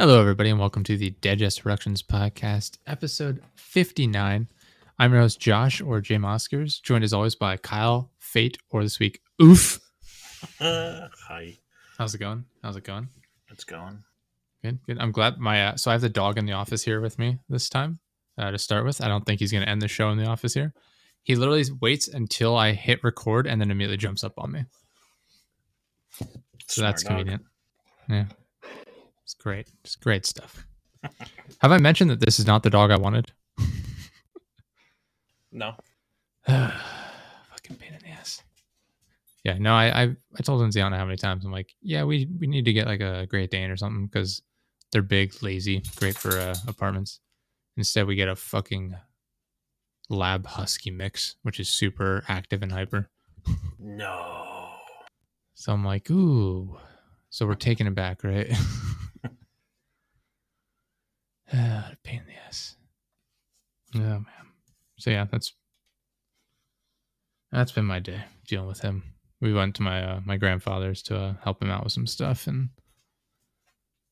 Hello, everybody, and welcome to the Digest Productions podcast, episode 59. I'm your host, Josh, or Jay Oscars, joined as always by Kyle, Fate, or this week, Oof. Uh, hi, How's it going? How's it going? it's going. Good, good. I'm glad my, uh, so I have the dog in the office here with me this time uh, to start with. I don't think he's going to end the show in the office here. He literally waits until I hit record and then immediately jumps up on me. So that's dog. convenient. Yeah. It's great. It's great stuff. Have I mentioned that this is not the dog I wanted? No, Fucking pain in the ass. Yeah, no, I I, I told Ziana how many times I'm like, yeah, we we need to get like a Great Dane or something because they're big, lazy, great for uh, apartments. Instead, we get a fucking lab husky mix, which is super active and hyper. no. So I'm like, ooh. So we're taking it back, right? Ah, pain in the ass. Oh man. So yeah, that's that's been my day dealing with him. We went to my uh, my grandfather's to uh, help him out with some stuff, and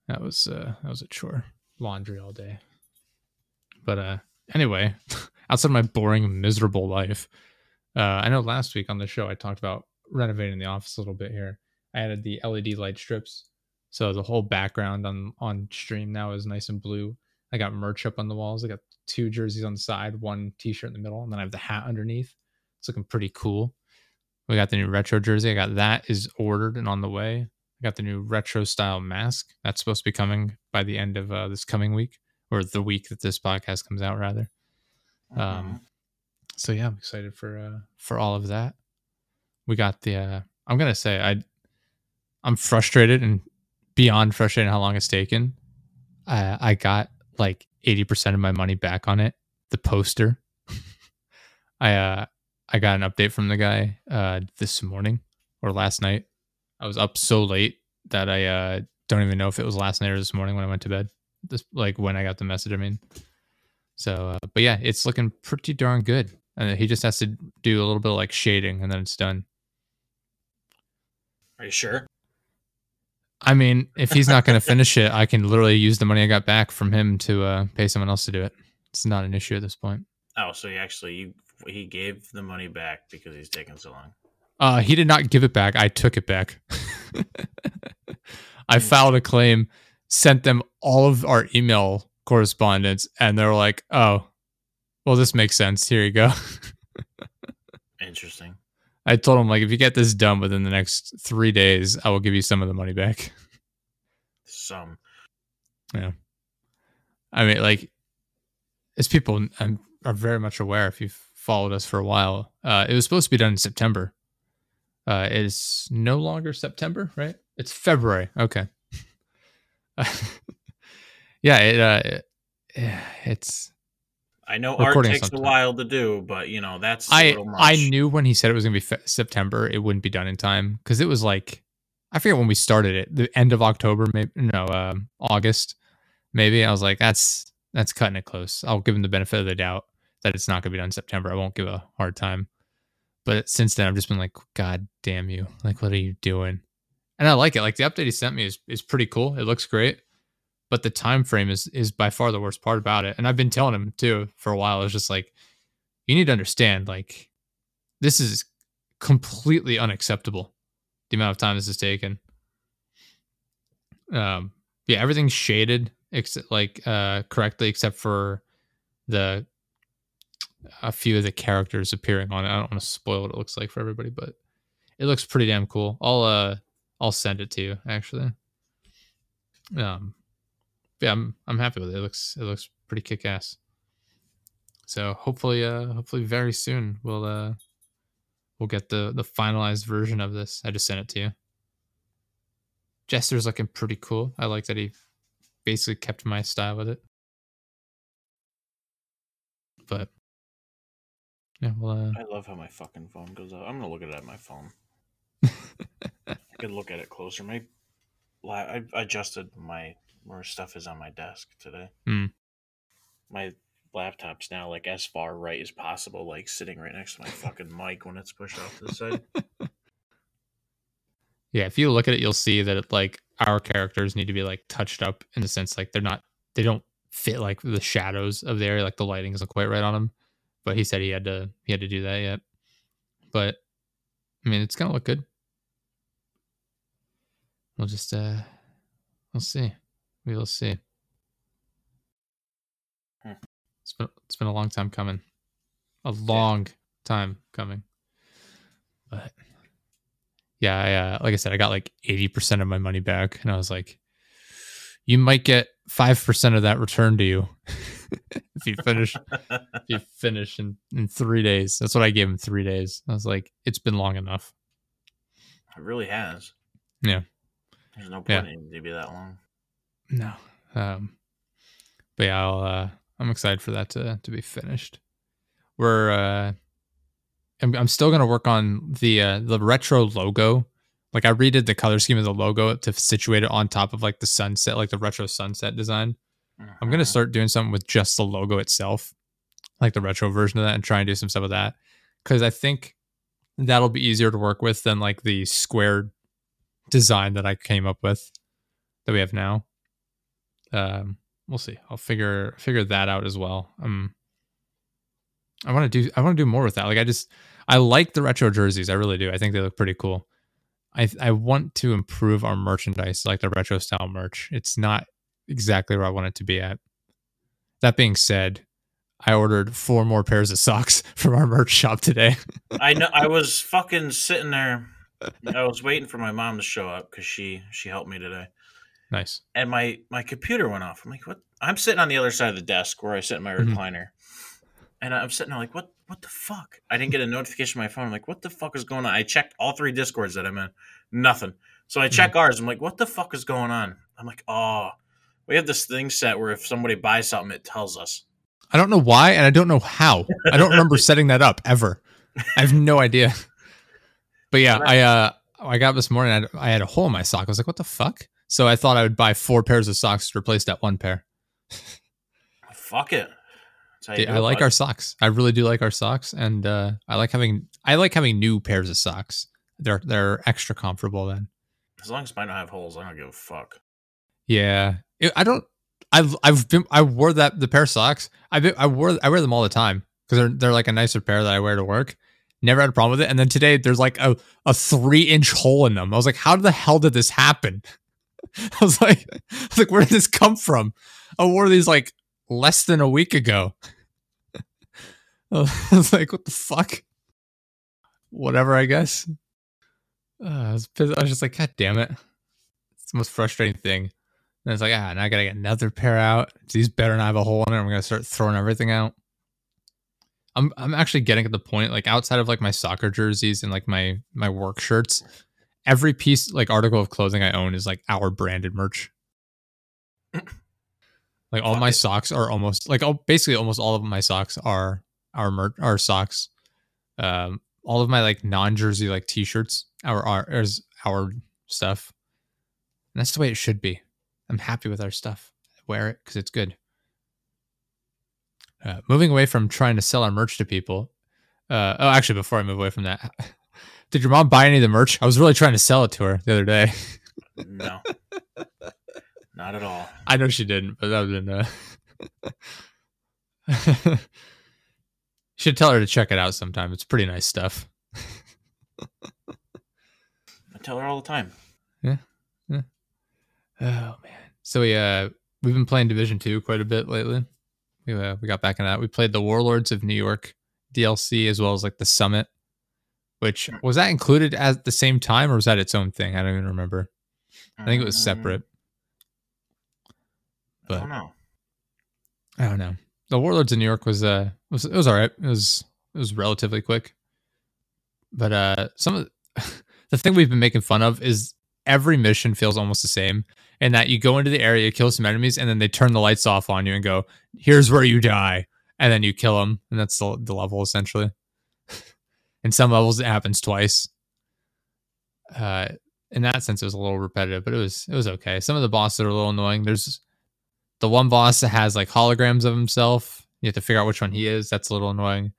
that was uh, that was a chore. Laundry all day. But uh, anyway, outside of my boring, miserable life, uh, I know last week on the show I talked about renovating the office a little bit here. I added the LED light strips, so the whole background on on stream now is nice and blue. I got merch up on the walls. I got two jerseys on the side, one T-shirt in the middle, and then I have the hat underneath. It's looking pretty cool. We got the new retro jersey. I got that is ordered and on the way. I got the new retro style mask that's supposed to be coming by the end of uh, this coming week, or the week that this podcast comes out, rather. Mhm. Um, so yeah, I'm excited for uh for all of that. We got the uh I'm gonna say I I'm frustrated and beyond frustrated how long it's taken. I I got like 80% of my money back on it. The poster. I uh I got an update from the guy uh this morning or last night. I was up so late that I uh don't even know if it was last night or this morning when I went to bed. This like when I got the message, I mean. So, uh, but yeah, it's looking pretty darn good. And he just has to do a little bit of like shading and then it's done. Are you sure? I mean, if he's not going to finish it, I can literally use the money I got back from him to uh, pay someone else to do it. It's not an issue at this point. Oh, so he actually he gave the money back because he's taking so long. Uh, he did not give it back. I took it back. I filed a claim, sent them all of our email correspondence, and they were like, "Oh, well, this makes sense. Here you go." Interesting. I told him like, if you get this done within the next three days, I will give you some of the money back. Some. Yeah. I mean, like, as people um, are very much aware, if you've followed us for a while, uh, it was supposed to be done in September. Uh, it is no longer September, right? It's February. Okay. yeah, it, uh, it, it's. I know art takes a while to do, but you know that's a I little much. I knew when he said it was gonna be fe- September, it wouldn't be done in time because it was like I forget when we started it, the end of October, maybe no, um, August, maybe. I was like, that's that's cutting it close. I'll give him the benefit of the doubt that it's not gonna be done in September. I won't give a hard time. But since then, I've just been like, God damn you! Like, what are you doing? And I like it. Like the update he sent me is is pretty cool. It looks great, but the time frame is is by far the worst part about it. And I've been telling him too for a while. It's just like you need to understand, like this is completely unacceptable. The amount of time this has taken. Um, yeah, everything's shaded except like uh correctly except for the a few of the characters appearing on it. I don't want to spoil what it looks like for everybody, but it looks pretty damn cool. I'll uh I'll send it to you actually. Um yeah, I'm I'm happy with it. It looks it looks pretty kick ass. So hopefully uh hopefully very soon we'll uh we'll get the the finalized version of this. I just sent it to you. Jester's looking pretty cool. I like that he basically kept my style with it. But yeah, well uh I love how my fucking phone goes out. I'm gonna look at it at my phone. I could look at it closer. My, I adjusted my where stuff is on my desk today. Hmm. My laptop's now like as far right as possible, like sitting right next to my fucking mic when it's pushed off to the side. Yeah, if you look at it, you'll see that it like our characters need to be like touched up in the sense like they're not they don't fit like the shadows of the area like the lighting isn't quite right on them but he said he had to he had to do that yet but i mean it's gonna look good we'll just uh we'll see we will see Hmm. it's been it's been a long time coming a long time coming but yeah I, uh, like i said i got like 80% of my money back and i was like you might get 5% of that returned to you if you finish if you finish in, in three days that's what i gave him three days i was like it's been long enough It really has. Yeah. There's no Yeah. point in it to be that long. No. Um but yeah I'll, uh i'm excited for that to to be finished. We're uh I'm, I'm still gonna work on the uh the retro logo. Like i redid the color scheme of the logo to situate it on top of like the sunset like the retro sunset design. I'm gonna Mhm. start doing something with just the logo itself like the retro version of that and try and do some stuff with that. Because i think that'll be easier to work with than like the square design that i came up with that we have now um we'll see. I'll figure figure that out as well. Um i want to do i want to do more with that. Like i just i like the retro jerseys. I really do. I think they look pretty cool. I i want to improve our merchandise like the retro style merch. It's not exactly where i want it to be at. That being said i ordered four more pairs of socks from our merch shop today. I know. I was fucking sitting there. I was waiting for my mom to show up because she she helped me today, nice and my my computer went off. I'm like, what? I'm sitting on the other side of the desk where I sit in my Mhm. recliner, and I'm sitting there like, what? What the fuck? I didn't get a notification on my phone. I'm like, what the fuck is going on? I checked all three discords that I'm in, nothing. So I check ours. I'm like, what the fuck is going on? I'm like, oh, we have this thing set where if somebody buys something, it tells us. i don't know why and i don't know how i don't remember setting that up ever i have no idea but yeah i uh i got up this morning I I had a hole in my sock i was like what the fuck so i thought i would buy four pairs of socks to replace that one pair Fuck it. That's how you Yeah, do I like our socks. I really do like our socks, and uh, I like having I like having new pairs of socks. They're they're extra comfortable. Then, As long as mine don't have holes, I don't give a fuck. yeah, It- I don't. I've I've been I wore that the pair of socks. I been, I wore I wear them all the time because they're they're like a nicer pair that I wear to work. Never had a problem with it. And then today there's like a a three inch hole in them. I was like, how the hell did this happen? I was like, I was like, where did this come from? I wore these like less than a week ago. I was like, what the fuck? Whatever, I guess. Uh, I, was. I was just like, God damn it. It's the most frustrating thing. And it's like, ah, now I gotta get another pair out. These better not have a hole in it. I'm gonna start throwing everything out. I'm I'm actually getting at the point, like outside of like my soccer jerseys and like my my work shirts, every piece like article of clothing I own is like our branded merch. like all my socks are almost like all basically almost all of my socks are our merch our socks. Um all of my like non-jersey like t-shirts our our is our stuff. And that's the way it should be. I'm happy with our stuff. I wear it because it's good. Uh, moving away from trying to sell our merch to people. Uh, oh, actually, before I move away from that, did your mom buy any of the merch? I was really trying to sell it to her the other day. No, not at all. I know she didn't, but that would have been. Uh... Should tell her to check it out sometime. It's pretty nice stuff. I tell her all the time. Yeah. Oh man. So we uh we've been playing Division Two quite a bit lately. We uh, we got back in that. We played the Warlords of New York DLC as well as like the Summit. Which was that included at the same time or was that its own thing? I don't even remember. I think it was Mm, separate. I But don't know. I don't know. The Warlords of New York was uh was it was all right. It was it was relatively quick. But uh some of the thing we've been making fun of is every mission feels almost the same and that you go into the area, kill some enemies and then they turn the lights off on you and go, "Here's where you die." And then you kill them and that's the, the level essentially. In some levels it happens twice. Uh in that sense it was a little repetitive, but it was it was okay. Some of the bosses are a little annoying. There's the one boss that has like holograms of himself. You have to figure out which one he is. That's a little annoying.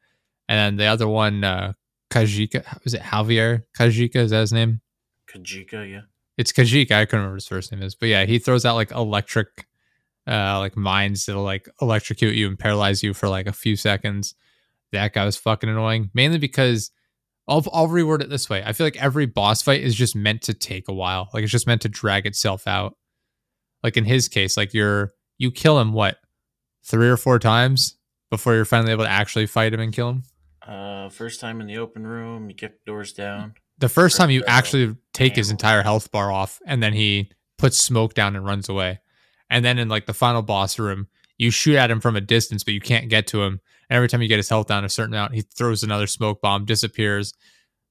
And then the other one, uh, Kajika, was it Javier Kajika? Is that his name? Kajika, yeah. It's Khajiit. I couldn't remember his first name is, but yeah, he throws out like electric, uh, like mines that'll like electrocute you and paralyze you for like a few seconds. That guy was fucking annoying, mainly because I'll I'll reword it this way. I feel like every boss fight is just meant to take a while. Like it's just meant to drag itself out. Like in his case, like you're you kill him what three or four times before you're finally able to actually fight him and kill him. Uh, first time in the open room, you kick doors down. The first time you actually take his entire health bar off, and then he puts smoke down and runs away. And then in like the final boss room, you shoot at him from a distance, but you can't get to him. And every time you get his health down a certain amount, he throws another smoke bomb, disappears.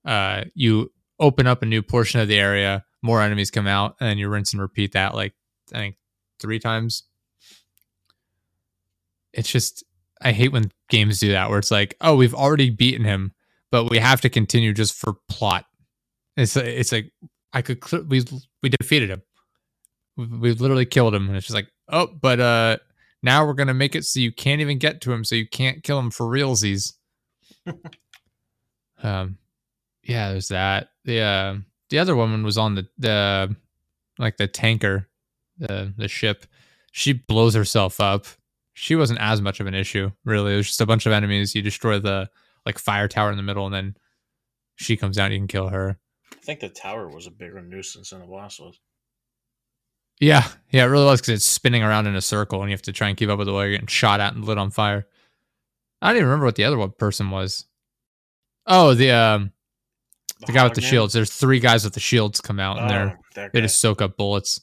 Uh, you open up a new portion of the area, more enemies come out, and you rinse and repeat that like I think three times. It's just I hate when games do that where it's like, oh, we've already beaten him, but we have to continue just for plot. It's it's like I could clear, we we defeated him. We, we literally killed him, and it's just like, oh, but uh, now we're gonna make it so you can't even get to him, so you can't kill him for realsies. um, yeah, there's that. The uh, the other woman was on the the like the tanker, the the ship. She blows herself up. She wasn't as much of an issue, really. It was just a bunch of enemies. You destroy the like fire tower in the middle, and then she comes out. You can kill her. I think the tower was a bigger nuisance than the boss was. Yeah, yeah, it really was because it's spinning around in a circle, and you have to try and keep up with it while you're getting shot at and lit on fire. I don't even remember what the other one person was. Oh, the um, the guy with the hologram? shields. There's three guys with the shields come out, and they're Oh, that they just soak up bullets.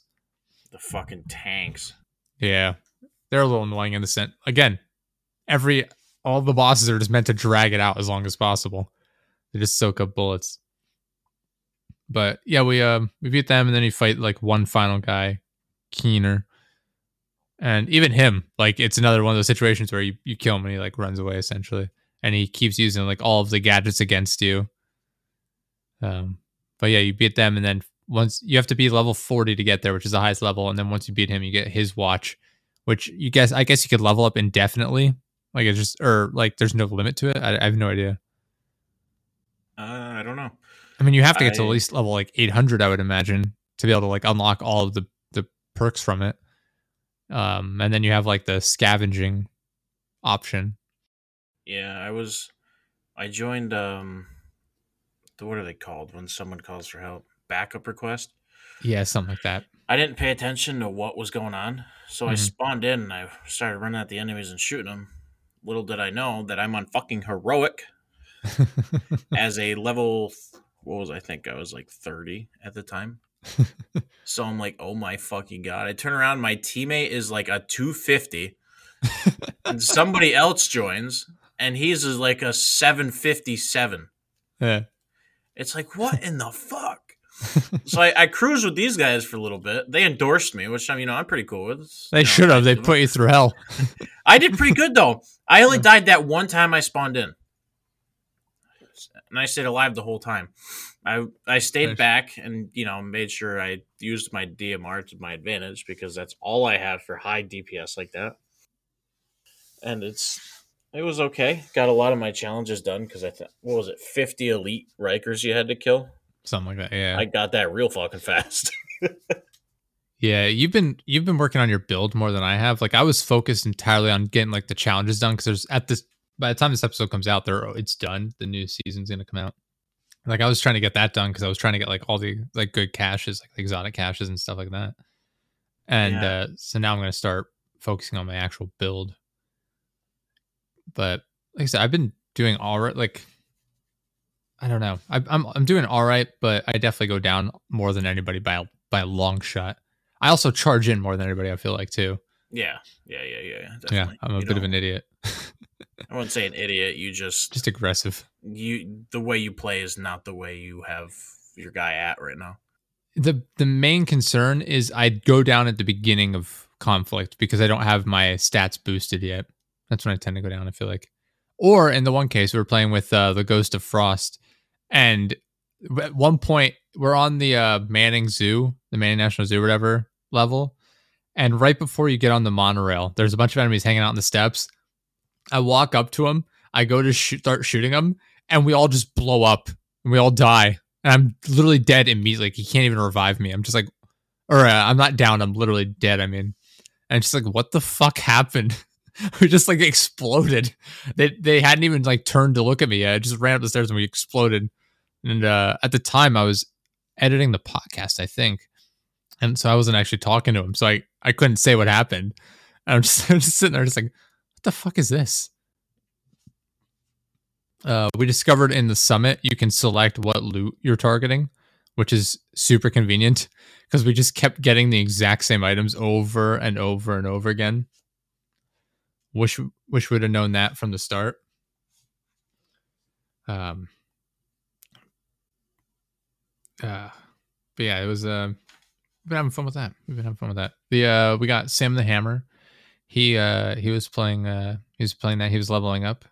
the fucking tanks. Yeah, they're a little annoying in the sense. Again, every all the bosses are just meant to drag it out as long as possible. They just soak up bullets. But yeah, we um we beat them, and then you fight like one final guy, Keener, and even him, like it's another one of those situations where you you kill him and he like runs away essentially, and he keeps using like all of the gadgets against you. Um, but yeah, you beat them, and then once you have to be level 40 to get there, which is the highest level, and then once you beat him, you get his watch, which you guess I guess you could level up indefinitely. Like it's just or like there's no limit to it. I, I have no idea. Uh, I don't know. I mean, you have to get to at least level like 800, I would imagine, to be able to like unlock all of the perks from it. Um, and then you have like the scavenging option. Yeah, I was. I joined. Um, the what are they called when someone calls for help? Backup request. Yeah, something like that. I didn't pay attention to what was going on, so I Mhm. spawned in and I started running at the enemies and shooting them. Little did I know that I'm on fucking heroic as a level. What was I think? I was like 30 at the time. so I'm like, oh my fucking god! I turn around, my teammate is like a 250, and somebody else joins, and he's is like a 757. yeah. It's like, what in the fuck? so I, I cruised with these guys for a little bit. They endorsed me, which I'm, you know, I'm pretty cool with. It's, They you know, should have. They put you through hell. I did pretty good though. I only died that one time I spawned in, and I stayed alive the whole time. I I stayed Nice. back and you know made sure I used my DMR to my advantage because that's all I have for high DPS like that. And it's it was okay. Got a lot of my challenges done because I thought what was it, fifty elite Rikers you had to kill. Something like that. Yeah. I got that real fucking fast. Yeah, you've been you've been working on your build more than I have. Like I was focused entirely on getting like the challenges done because there's at this by the time this episode comes out, there it's done. The new season's gonna come out. Like I was trying to get that done because I was trying to get like all the like good caches, like the exotic caches and stuff like that. And Yeah. uh so now I'm gonna start focusing on my actual build. But like I said, I've been doing all right. Like I don't know, I, I'm I'm doing all right, but I definitely go down more than anybody by a, by a long shot. I also charge in more than anybody. I feel like too. yeah, yeah, yeah, yeah. Yeah, I'm a You bit of an idiot. I wouldn't say an idiot. You just Just aggressive. you the way you play is not the way you have your guy at right now. the The main concern is I go down at the beginning of conflict because I don't have my stats boosted yet. That's when I tend to go down. I feel like, or in the one case we are playing with uh, the Ghost of Frost, and at one point we're on the uh, Manning Zoo, the Manning National Zoo, whatever level, and right before you get on the monorail, there's a bunch of enemies hanging out on the steps. I walk up to him. I go to start shooting him, and we all just blow up and we all die. and I'm literally dead immediately. Like, he can't even revive me. I'm just like, or uh, I'm not down. I'm literally dead. I mean, and just like, what the fuck happened? we just like exploded. They they hadn't even like turned to look at me yet. I just ran up the stairs and we exploded. And uh, at the time, I was editing the podcast, I think, and so I wasn't actually talking to him, so I I couldn't say what happened. I'm just, I'm just sitting there, just like, the fuck is this? Uh, we discovered in the summit you can select what loot you're targeting, which is super convenient because we just kept getting the exact same items over and over and over again. Wish wish we'd have known that from the start. Um. Uh, but yeah, it was. Uh, we've been having fun with that. We've been having fun with that. The uh, we got Sam the Hammer. He uh he was playing uh he was playing that he was leveling up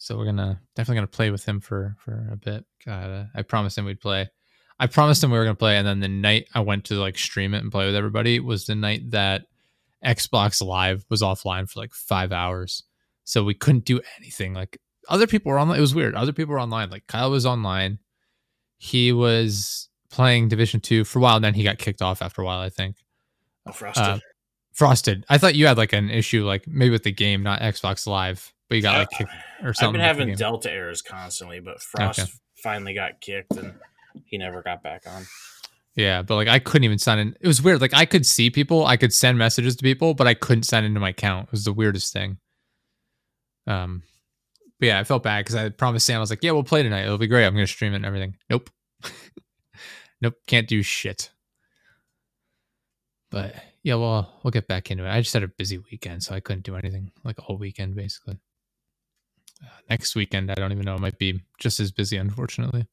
so we're gonna definitely gonna play with him for for a bit. God, uh, I promised him we'd play. I promised him we were gonna play, and then the night I went to like stream it and play with everybody was the night that Xbox Live was offline for like five hours, so we couldn't do anything. Like other people were online. It was weird. Other people were online. Like Kyle was online. He was playing Division Two for a while, and then he got kicked off after a while. I think. Oh, frosted. Uh, frosted. I thought you had like an issue, like maybe with the game, not Xbox Live but you got like kicked or something. I've been having Delta errors constantly, but Frost okay. finally got kicked and he never got back on. Yeah, but like I couldn't even sign in. It was weird. Like I could see people, I could send messages to people, but I couldn't sign into my account. It was the weirdest thing. Um, but yeah, I felt bad because I promised Sam I was like, "Yeah, we'll play tonight. It'll be great. I'm gonna stream it and everything." Nope, nope, can't do shit. But yeah, well, we'll get back into it. I just had a busy weekend, so I couldn't do anything like all weekend basically next weekend, I don't even know. It might be just as busy, unfortunately.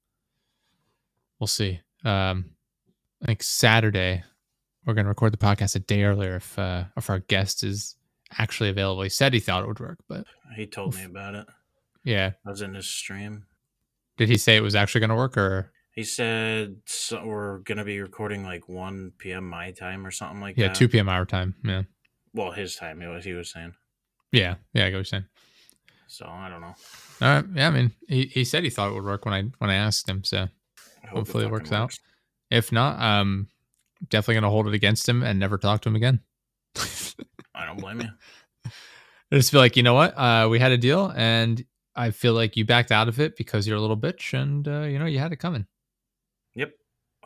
We'll see. Um, I think Saturday we're going to record the podcast a day earlier if uh, if our guest is actually available. He said he thought it would work, but he told me about it. Yeah, I was in his stream. Did he say it was actually going to work, or he said so we're going to be recording like one p.m. my time or something like yeah, that? Yeah, two p.m. our time. Yeah. Well, his time. It was he was saying. Yeah, yeah, I you're saying. So I don't know. All right. Yeah, I mean, he, he said he thought it would work when I when I asked him. So hopefully it works, works out. If not, um, definitely gonna hold it against him and never talk to him again. I don't blame you. I just feel like you know what? Uh, we had a deal, and I feel like you backed out of it because you're a little bitch, and uh, you know you had it coming.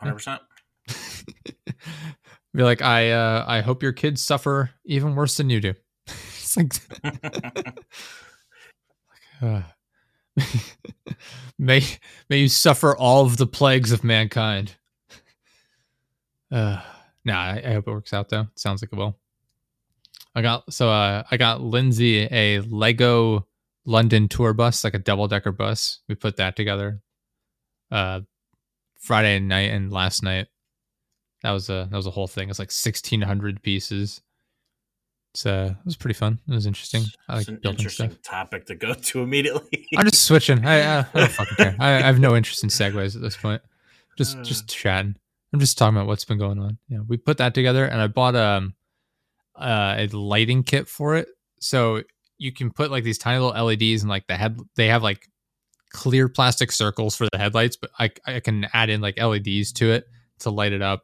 Yep, hundred percent. Be like, I uh, I hope your kids suffer even worse than you do. it's like may may you suffer all of the plagues of mankind. Uh, nah, I, I hope it works out though. It sounds like it will. I got so uh, I got Lindsay a Lego London tour bus, like a double decker bus. We put that together. Uh, Friday night and last night. That was a that was a whole thing. It's like sixteen hundred pieces. It's uh, it was pretty fun. It was interesting. I like an interesting stuff. topic to go to immediately. I'm just switching. I, uh, I don't fucking care. I, I, have no interest in segues at this point. Just uh, just chatting. I'm just talking about what's been going on. Yeah, we put that together, and I bought um uh, a lighting kit for it. So you can put like these tiny little LEDs and like the head. They have like clear plastic circles for the headlights, but I I can add in like LEDs to it to light it up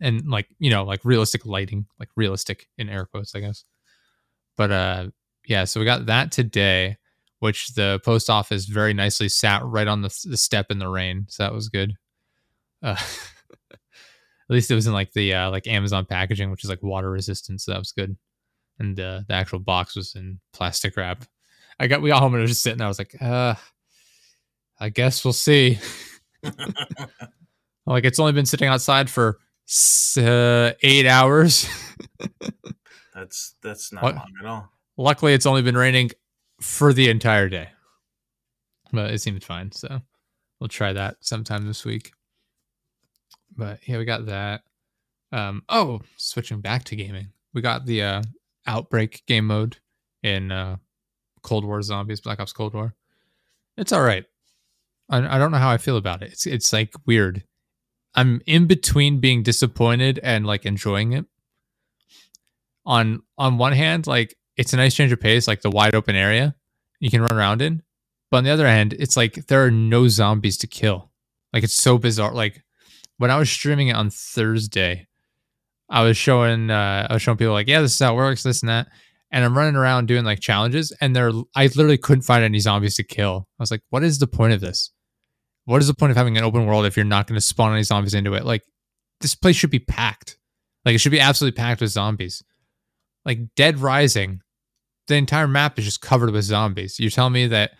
and like you know like realistic lighting like realistic in air quotes i guess. But uh yeah so we got that today which the post office very nicely sat right on the, the step in the rain so that was good. Uh at least it was in like the uh like amazon packaging which is like water resistant so that was good. And uh, the actual box was in plastic wrap. I got we got home and i was just sitting i was like uh i guess we'll see like it's only been sitting outside for uh, eight hours. that's that's not long at all. Luckily, it's only been raining for the entire day, but it seemed fine. So we'll try that sometime this week. But yeah, we got that. Um, oh, switching back to gaming, we got the uh, outbreak game mode in uh, Cold War Zombies, Black Ops Cold War. It's all right. I, don't know how I feel about it. It's it's like weird. I'm in between being disappointed and like enjoying it. On on one hand, like it's a nice change of pace, like the wide open area you can run around in. But on the other hand, it's like there are no zombies to kill. Like it's so bizarre. Like when I was streaming it on Thursday, I was showing uh I was showing people like, yeah, this is how it works, this and that. And I'm running around doing like challenges, and there I literally couldn't find any zombies to kill. I was like, what is the point of this? What is the point of having an open world if you're not going to spawn any zombies into it? Like this place should be packed. Like it should be absolutely packed with zombies. Like Dead Rising, the entire map is just covered with zombies. You're telling me that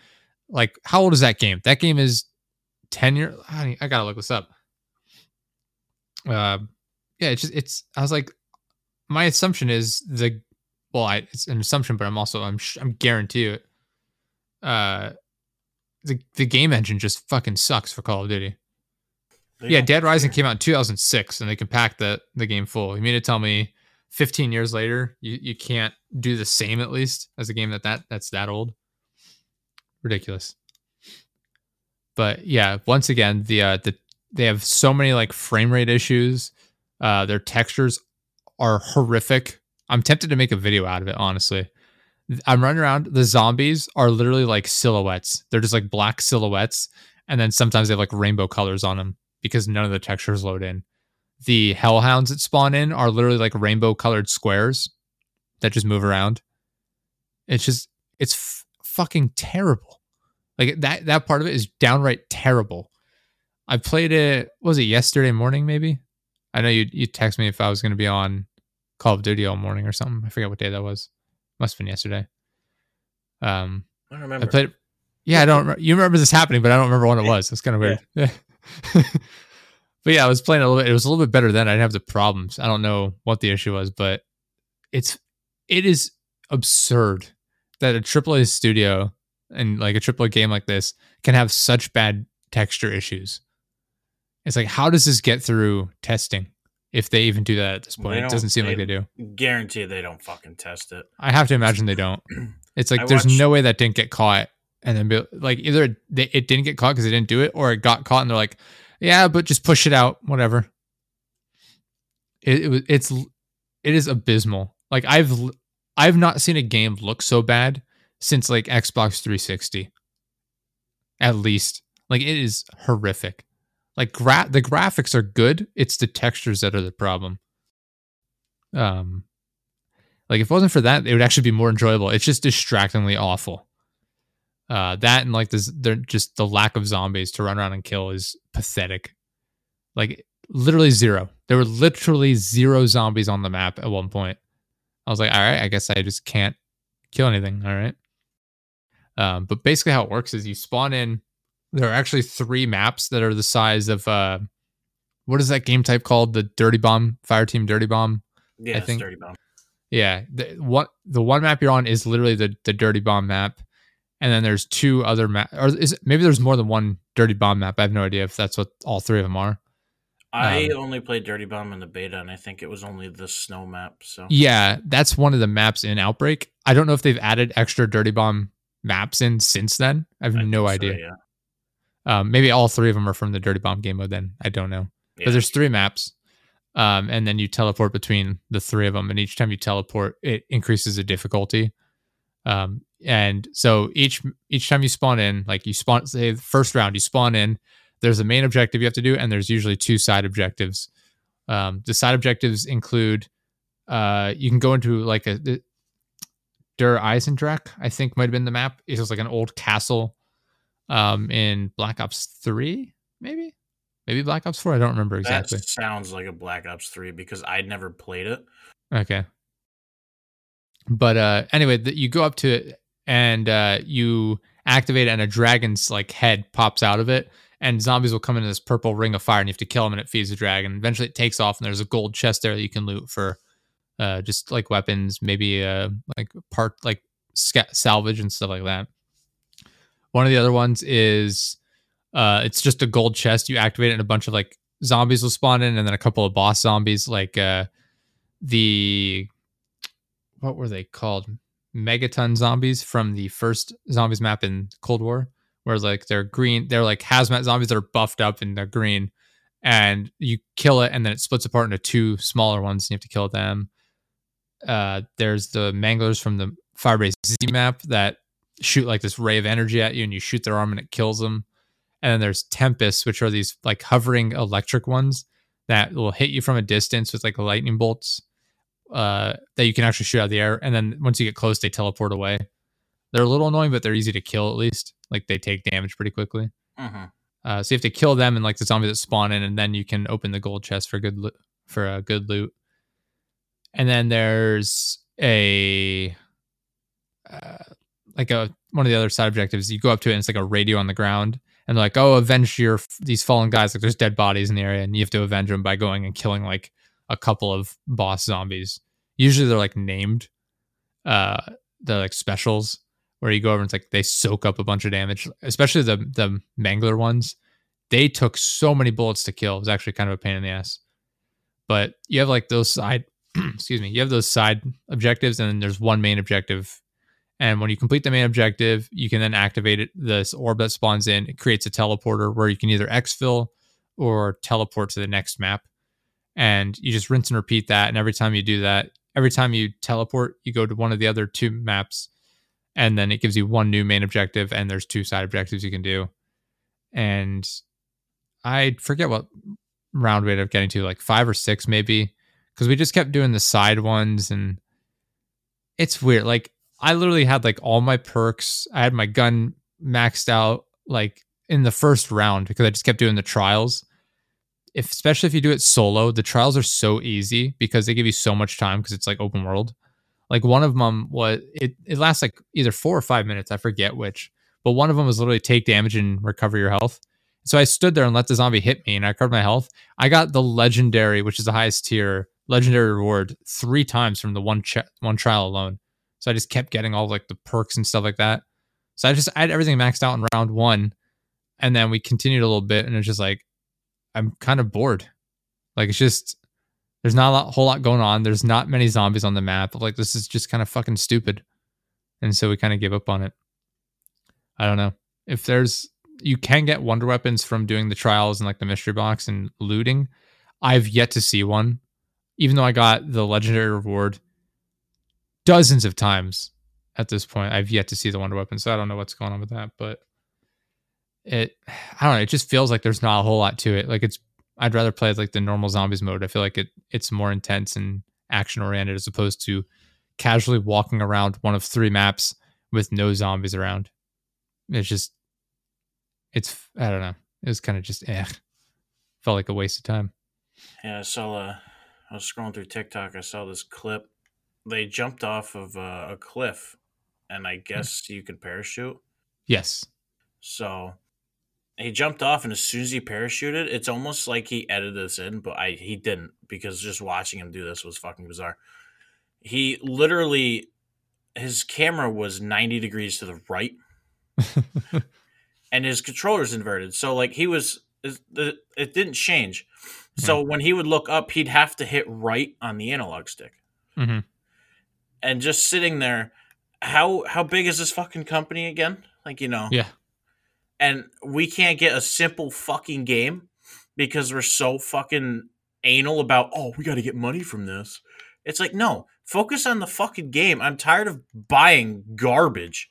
like how old is that game? That game is 10 years I, I gotta look this up. Uh yeah, it's just it's I was like my assumption is the well, I, it's an assumption, but I'm also I'm I'm guarantee it. Uh the the game engine just fucking sucks for Call of Duty. They Yeah, Dead Rising care. came out in 2006, and they can pack the the game full. You mean to tell me 15 years later you, you can't do the same at least as a game that, that that's that old? Ridiculous. But yeah, once again, the uh, the they have so many like frame rate issues. Uh, their textures are horrific. I'm tempted to make a video out of it, honestly. I'm running around. The zombies are literally like silhouettes. They're just like black silhouettes, and then sometimes they have like rainbow colors on them because none of the textures load in. The hellhounds that spawn in are literally like rainbow colored squares that just move around. It's just it's f- fucking terrible. Like that that part of it is downright terrible. I played it was it yesterday morning maybe? I know you you text me if I was going to be on Call of Duty all morning or something. I forget what day that was. Must have been yesterday. Um I don't I remember. played. Yeah, I don't. Remember, you remember this happening, but I don't remember when it was. That's kind of weird. Yeah. but yeah, I was playing a little bit. It was a little bit better then. I didn't have the problems. I don't know what the issue was, but it's it is absurd that a AAA studio and like a AAA game like this can have such bad texture issues. It's like, how does this get through testing? If they even do that at this point, it doesn't seem like they- do. Guarantee they don't fucking test it. I have to imagine they don't. It's like I there's watched- no way that didn't get caught, and then be, like either it, they, it didn't get caught because they didn't do it, or it got caught and they're like, yeah, but just push it out, whatever. It, it was it's it is abysmal. Like I've I've not seen a game look so bad since like Xbox 360. At least like it is horrific. Like gra- the graphics are good. It's the textures that are the problem. Um, like if it wasn't for that, it would actually be more enjoyable. It's just distractingly awful. Uh, that and like this, they're just the lack of zombies to run around and kill is pathetic. Like literally zero. There were literally zero zombies on the map at one point. I was like, all right, I guess I just can't kill anything. All right. Um, but basically, how it works is you spawn in. There are actually three maps that are the size of uh, what is that game type called? The Dirty Bomb, Fire Team Dirty Bomb. Yeah, it's think- dirty bomb. Yeah, the what the one map you're on is literally the the Dirty Bomb map, and then there's two other map, or is it, maybe there's more than one Dirty Bomb map. I have no idea if that's what all three of them are. I Um, only played Dirty Bomb in the beta, and I think it was only the snow map. So Yeah, that's one of the maps in Outbreak. I don't know if they've added extra Dirty Bomb maps in since then. I have I no think so, idea. yeah. Um, maybe all three of them are from the Dirty Bomb game mode. Then I don't know. Yeah. But there's three maps, um, and then you teleport between the three of them, and each time you teleport, it increases the difficulty. Um, and so each each time you spawn in, like you spawn, say the first round, you spawn in. There's a main objective you have to do, and there's usually two side objectives. Um, the side objectives include, uh, you can go into like a the, Der Eisendrache, I think might have been the map. It's just like an old castle, um, in Black Ops Three, maybe, maybe Black Ops Four. I don't remember exactly. That sounds like a Black Ops 3 because I'd never played it. Okay. But uh anyway, the, you go up to it and uh you activate it and a dragon's like head pops out of it and zombies will come into this purple ring of fire and you have to kill them and it feeds the dragon. Eventually it takes off and there's a gold chest there that you can loot for uh just like weapons, maybe uh like part like salvage and stuff like that. One of the other ones is uh it's just a gold chest. You activate it and a bunch of like zombies will spawn in and then a couple of boss zombies like uh the what were they called? Megaton zombies from the first zombies map in Cold War, where like they're green, they're like hazmat zombies that are buffed up and they're green, and you kill it, and then it splits apart into two smaller ones, and you have to kill them. Uh, there's the manglers from the Firebase Z map that shoot like this ray of energy at you, and you shoot their arm and it kills them. and then there's tempests, which are these like hovering electric ones that will hit you from a distance with like lightning bolts uh, that you can actually shoot out of the air. And then once you get close, they teleport away. They're a little annoying, but they're easy to kill at least. Like they take damage pretty quickly. hmm Uh, so you have to kill them and like the zombies that spawn in, and then you can open the gold chest for good lo- for a good loot. And then there's a uh, like a one of the other side objectives. You go up to it, and it's like a radio on the ground, and they're like, "Oh, avenge your these fallen guys." Like there's dead bodies in the area, and you have to avenge them by going and killing like a couple of boss zombies. Usually they're like named, uh, they're like specials where you go over and it's like they soak up a bunch of damage, especially the the mangler ones. They took so many bullets to kill. It was actually kind of a pain in the ass. But you have like those side, excuse me, you have those side objectives, and then there's one main objective. And when you complete the main objective, you can then activate it. This orb that spawns in, it creates a teleporter where you can either exfil or teleport to the next map. And you just rinse and repeat that. And every time you do that, every time you teleport, you go to one of the other two maps and then it gives you one new main objective and there's two side objectives you can do and i forget what round we ended up getting to like five or six maybe because we just kept doing the side ones and it's weird like i literally had like all my perks i had my gun maxed out like in the first round because i just kept doing the trials if especially if you do it solo the trials are so easy because they give you so much time because it's like open world like one of them was it, it lasts like either four or five minutes. I forget which, but one of them was literally take damage and recover your health. So I stood there and let the zombie hit me and I recovered my health. I got the legendary, which is the highest tier legendary reward three times from the one ch- one trial alone. So I just kept getting all like the perks and stuff like that. So I just I had everything maxed out in round one, and then we continued a little bit, and it's just like I'm kind of bored. Like it's just there's not a lot, whole lot going on. There's not many zombies on the map. Like this is just kind of fucking stupid, and so we kind of gave up on it. I don't know if there's you can get wonder weapons from doing the trials and like the mystery box and looting. I've yet to see one, even though I got the legendary reward dozens of times at this point. I've yet to see the wonder weapon, so I don't know what's going on with that. But it, I don't know. It just feels like there's not a whole lot to it. Like it's I'd rather play like the normal zombies mode. I feel like it it's more intense and action oriented as opposed to casually walking around one of three maps with no zombies around. It's just it's I don't know. It was kind of just eh. Felt like a waste of time. Yeah, I saw. Uh, I was scrolling through TikTok. I saw this clip. They jumped off of uh, a cliff, and I guess you could parachute. Yes. So he jumped off, and as soon as he parachuted, it's almost like he edited this in, but I he didn't because just watching him do this was fucking bizarre. He literally, his camera was ninety degrees to the right, and his controller's inverted. So like he was, it, it didn't change. So when he would look up, he'd have to hit right on the analog stick, hmm and just sitting there. How how big is this fucking company again? Like you know, Yeah. and we can't get a simple fucking game because we're so fucking anal about oh we got to get money from this it's like no focus on the fucking game i'm tired of buying garbage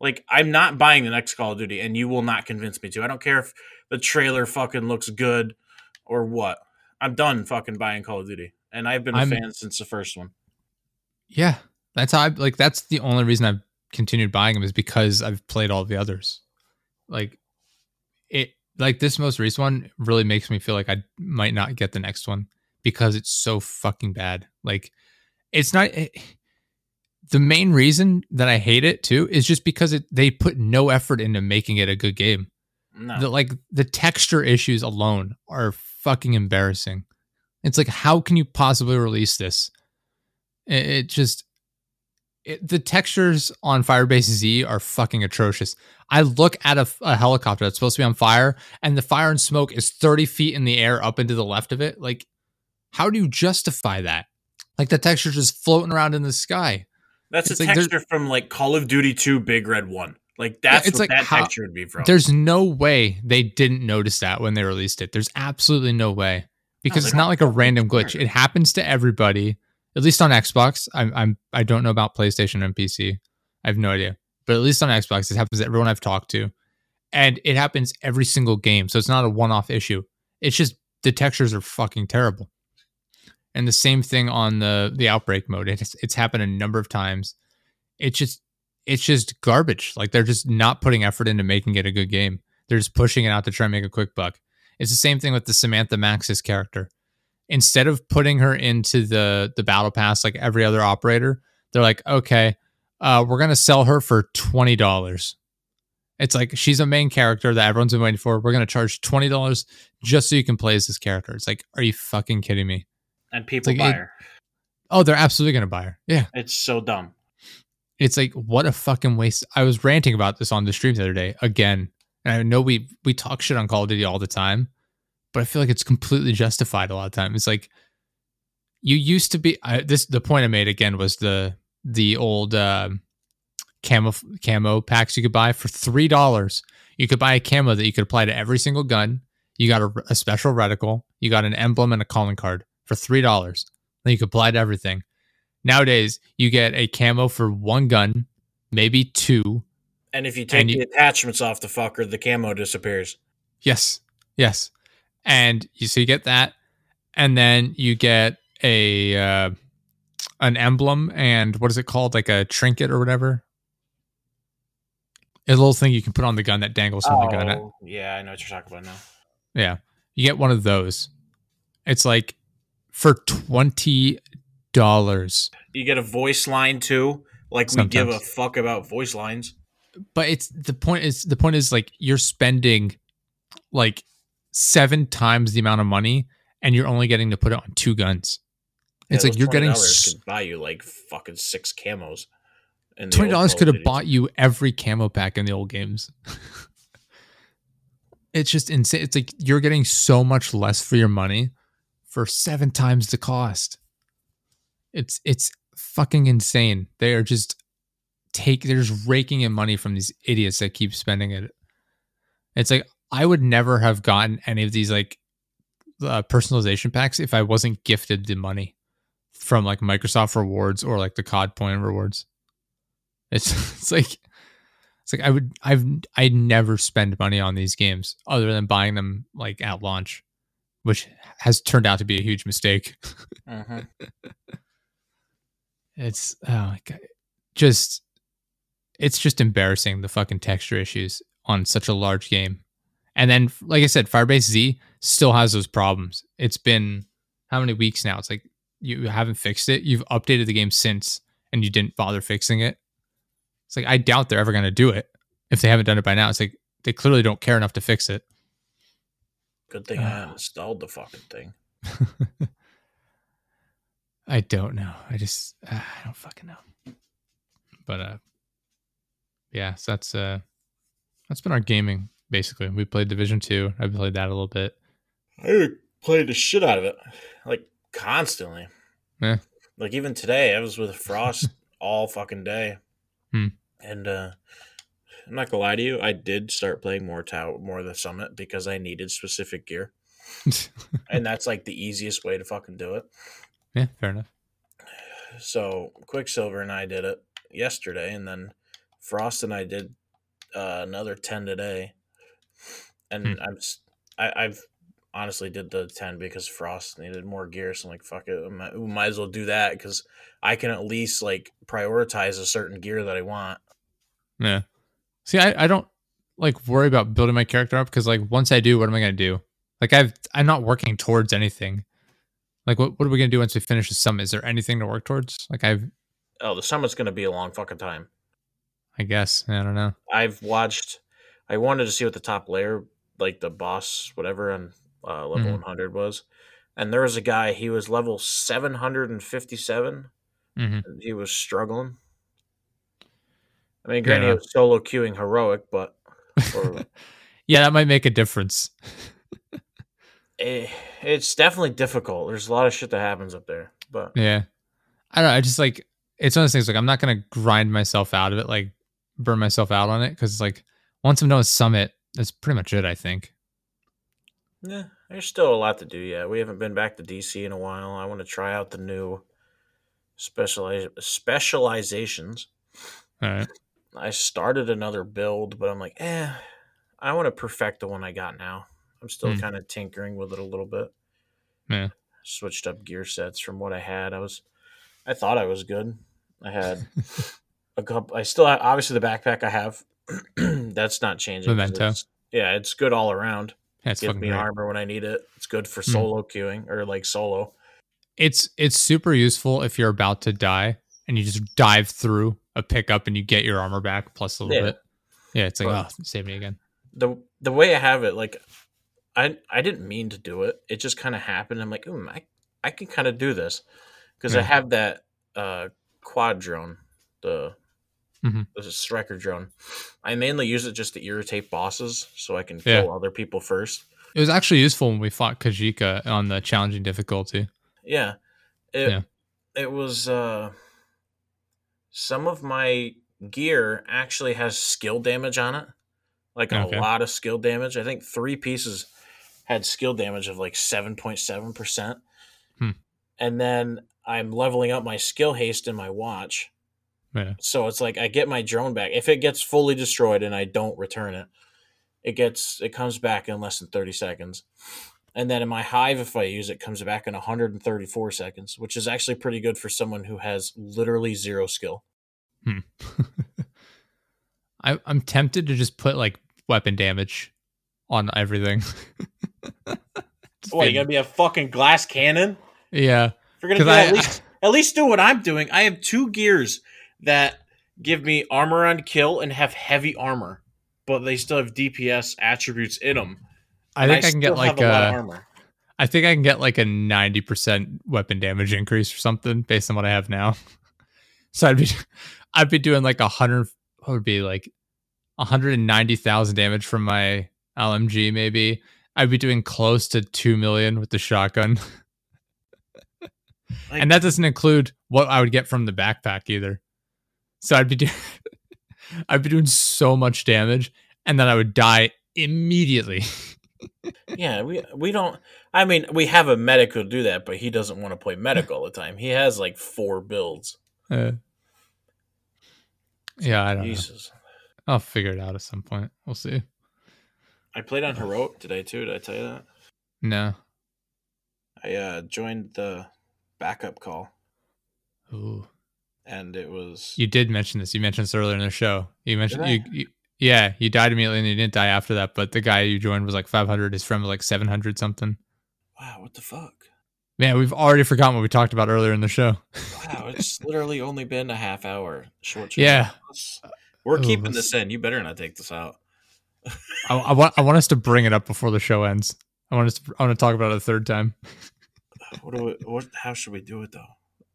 like i'm not buying the next call of duty and you will not convince me to i don't care if the trailer fucking looks good or what i'm done fucking buying call of duty and i've been a I'm- fan since the first one Yeah. That's how I like that's the only reason I've continued buying them is because I've played all the others. Like it like this most recent one really makes me feel like I might not get the next one because it's so fucking bad. Like it's not it, the main reason that I hate it too is just because it they put no effort into making it a good game. no The like the texture issues alone are fucking embarrassing. It's like how can you possibly release this? It, it just it, the textures on Firebase Z are fucking atrocious. I look at a, a helicopter that's supposed to be on fire, and the fire and smoke is thirty feet in the air up into the left of it. Like, how do you justify that? Like the texture's just floating around in the sky. that's a like texture from like call of duty 2 big red 1 like that's it's what like that how- texture would be from There's no way they didn't notice that when they released it. There's absolutely no way because they it's not like a random glitch. It happens to everybody, at least on Xbox. I'm I'm I don't know about PlayStation and PC. I have no idea, but at least on Xbox, it happens to everyone I've talked to, and it happens every single game. So it's not a one-off issue. It's just the textures are fucking terrible. And the same thing on the the outbreak mode. It's it's happened a number of times. It's just it's just garbage. Like they're just not putting effort into making it a good game. They're just pushing it out to try and make a quick buck. It's the same thing with the Samantha Maxis character. Instead of putting her into the the battle pass like every other operator, they're like, okay, uh, we're gonna sell her for twenty dollars. It's like she's a main character that everyone's been waiting for. We're gonna charge twenty dollars just so you can play as this character. It's like, are you fucking kidding me? And people like buy it- her. Oh, they're absolutely gonna buy her. Yeah. It's so dumb. It's like what a fucking waste. I was ranting about this on the stream the other day again. And I know we we talk shit on Call of Duty all the time, but I feel like it's completely justified a lot of time. It's like you used to be I, this the point I made again was the the old um camo camo packs you could buy for three dollars. You could buy a camo that you could apply to every single gun. You got a, a special reticle. You got an emblem and a calling card for three dollars. Then you could apply to everything. Nowadays, you get a camo for one gun, maybe two. And if you take you- the attachments off the fucker, the camo disappears. Yes, yes, and you so you get that, and then you get a uh, an emblem and what is it called, like a trinket or whatever. A little thing you can put on the gun that dangles from the gun. Oh, yeah, I know what you're talking about now. Yeah. You get one of those. It's like for twenty dollars. You get a voice line too. Like we give a fuck about voice lines. But it's the point is the point is like you're spending like seven times the amount of money and you're only getting to put it on two guns. It's like you're getting $20 s- could buy you like fucking six camos. Twenty dollars could have bought you every camo pack in the old games. it's just insane. It's like you're getting so much less for your money for seven times the cost. It's it's fucking insane. They are just take they're just raking in money from these idiots that keep spending it. It's like I would never have gotten any of these like uh, personalization packs if I wasn't gifted the money from like Microsoft rewards or like the COD point rewards. It's it's like it's like I would I've I'd never spend money on these games other than buying them like at launch, which has turned out to be a huge mistake. Mhm. It's oh just it's just embarrassing the fucking texture issues on such a large game. And then, like I said, Firebase Z still has those problems. It's been how many weeks now? It's like you haven't fixed it. You've updated the game since, and you didn't bother fixing it. It's like I doubt they're ever going to do it if they haven't done it by now. It's like they clearly don't care enough to fix it. Good thing I Ah. installed the fucking thing. I don't know. I just uh, I don't fucking know. But uh yeah, so that's uh that's been our gaming basically. We played Division 2. I played that a little bit. I played the shit out of it, like constantly. Yeah. Like even today, I was with Frost all fucking day, Hmm. and uh I'm not gonna lie to you, I did start playing more Tower, more of the Summit because I needed specific gear, and that's like the easiest way to fucking do it. yeah, fair enough. So Quicksilver and I did it yesterday, and then Frost and I did uh, another ten today. And Hmm. S- I, I've honestly did the ten because Frost needed more gear, so I'm like, fuck it, we might, we might as well do that because I can at least like prioritize a certain gear that I want. Yeah. See, I, I don't like worry about building my character up because like once I do, what am I gonna do? Like I've I'm not working towards anything. Like what what are we gonna do once we finish the summit? Is there anything to work towards? Like I've Oh, the summit's gonna be a long fucking time. I guess I don't know. I've watched. I wanted to see what the top layer, like the boss, whatever, on uh, level Mhm. 100 was, and there was a guy. He was level 757. hmm He was struggling. I mean, granted, Yeah. he was solo queuing heroic, but or, yeah, that might make a difference. eh, it's definitely difficult. There's a lot of shit that happens up there, but Yeah. I don't know. I just like it's one of those things like I'm not gonna grind myself out of it, like burn myself out on it, because it's like once I'm done with Summit, that's pretty much it, I think. yeah, there's still a lot to do. Yeah, we haven't been back to DC in a while. I want to try out the new specialize specializations. All right. I started another build, but I'm like, eh, I want to perfect the one I got now. I'm still Hmm. kind of tinkering with it a little bit. Yeah. Switched up gear sets from what I had. I was, I thought I was good. I had a couple. I still have, obviously the backpack I have. that's not changing. Memento. it's- Yeah, it's good all around. That's Gives fucking me great. armor when I need it. It's good for Hmm. solo queuing or like solo. It's it's super useful if you're about to die and you just dive through a pickup and you get your armor back plus a little Yeah. bit. Yeah, it's like But- oh, save me again. the The way I have it, like, I I didn't mean to do it. It just kind of happened. I'm like, mm, I I can kind of do this because I have that uh quad drone, the Mhm. the striker drone. I mainly use it just to irritate bosses, so I can Yeah. kill other people first. It was actually useful when we fought Kajika on the challenging difficulty. Yeah. It, Yeah. It was uh some of my gear actually has skill damage on it. Like a lot of skill damage. I think three pieces had skill damage of like 7.7%. Hmm. And then I'm leveling up my skill haste in my watch. Yeah. So it's like I get my drone back. If it gets fully destroyed and I don't return it, it gets it comes back in less than 30 seconds. And then in my hive, if I use it, comes back in 134 seconds, which is actually pretty good for someone who has literally zero skill. Hmm. I, I'm tempted to just put like weapon damage on everything. What, you be- gotta be a fucking glass cannon? yeah, If you're gonna do I- at least at least do what I'm doing. I have two gears that give me armor on kill and have heavy armor, but they still have DPS attributes in them. I think I, can get like a lot of armor. I think I can get like a ninety percent weapon damage increase or something based on what I have now. So I'd be, I'd be doing like a hundred. What would be like hundred and ninety thousand damage from my LMG maybe. I'd be doing close to two million with the shotgun, Like, and that doesn't include what I would get from the backpack either. So I'd be doing, I'd be doing so much damage, and then I would die immediately. yeah, we we don't. I mean, we have a medic who'll do that, but he doesn't want to play medic all the time. He has like four builds. Uh, yeah, I don't know. I'll figure it out at some point. We'll see. I played on heroic today too. Did I tell you that? No. I uh, joined the backup call, Ooh. And it was You did mention this. You mentioned this earlier in the show. You mentioned you, you yeah, you died immediately and you didn't die after that, but the guy you joined was like 500, his friend was like 700 something. wow. What the fuck? Man, we've already forgotten what we talked about earlier in the show. Wow, it's literally only been a half hour. Short. Yeah. we're Ooh, keeping this in. You better not take this out. I, I want I want us to bring it up before the show ends. I want us to, I want to talk about it a third time. What do we, what? How should we do it though?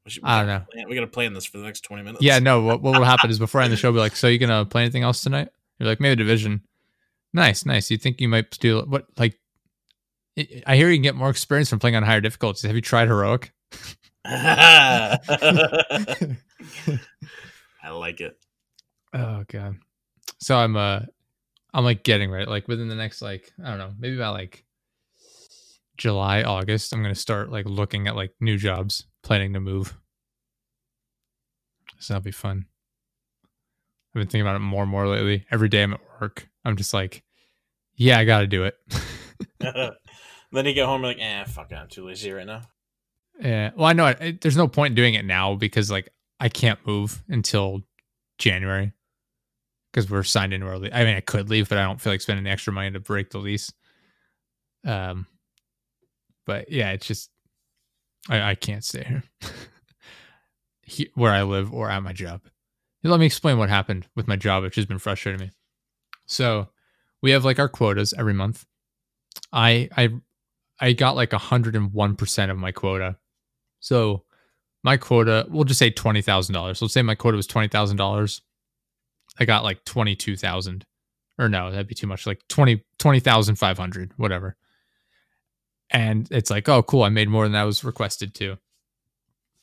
We, should, we I don't know. plan- we got to plan this for the next twenty minutes. Yeah, no, what, what will happen is before I end the show, I'll be like, so you gonna play anything else tonight? You're like, maybe division. Nice, nice. You think you might do what like I- hear you can get more experience from playing on higher difficulties. Have you tried heroic? I like it. Oh god. So I'm uh I'm like getting ready. Like within the next like I don't know, maybe about like July, August, I'm gonna start like looking at like new jobs, planning to move. So that'll be fun. I've been thinking about it more and more lately. Every day I'm at work, I'm just like, yeah, I gotta do it. then you get home, you're like, eh, fuck it, I'm too lazy right now. yeah. Well, I know it, it- there's no point in doing it now because like I can't move until January because we're signed in early. I mean, I could leave, but I don't feel like spending the extra money to break the lease. Um, but yeah, it's just I, I can't stay here, he, where I live or at my job. Let me explain what happened with my job, which has been frustrating me. So we have like our quotas every month. I I I got like hundred and one percent of my quota. So my quota, we'll just say twenty thousand dollars. Let's say my quota was twenty thousand dollars. I got like twenty two thousand, or no, that'd be too much. Like twenty twenty thousand five hundred, whatever. And it's like, oh, cool, I made more than I was requested to,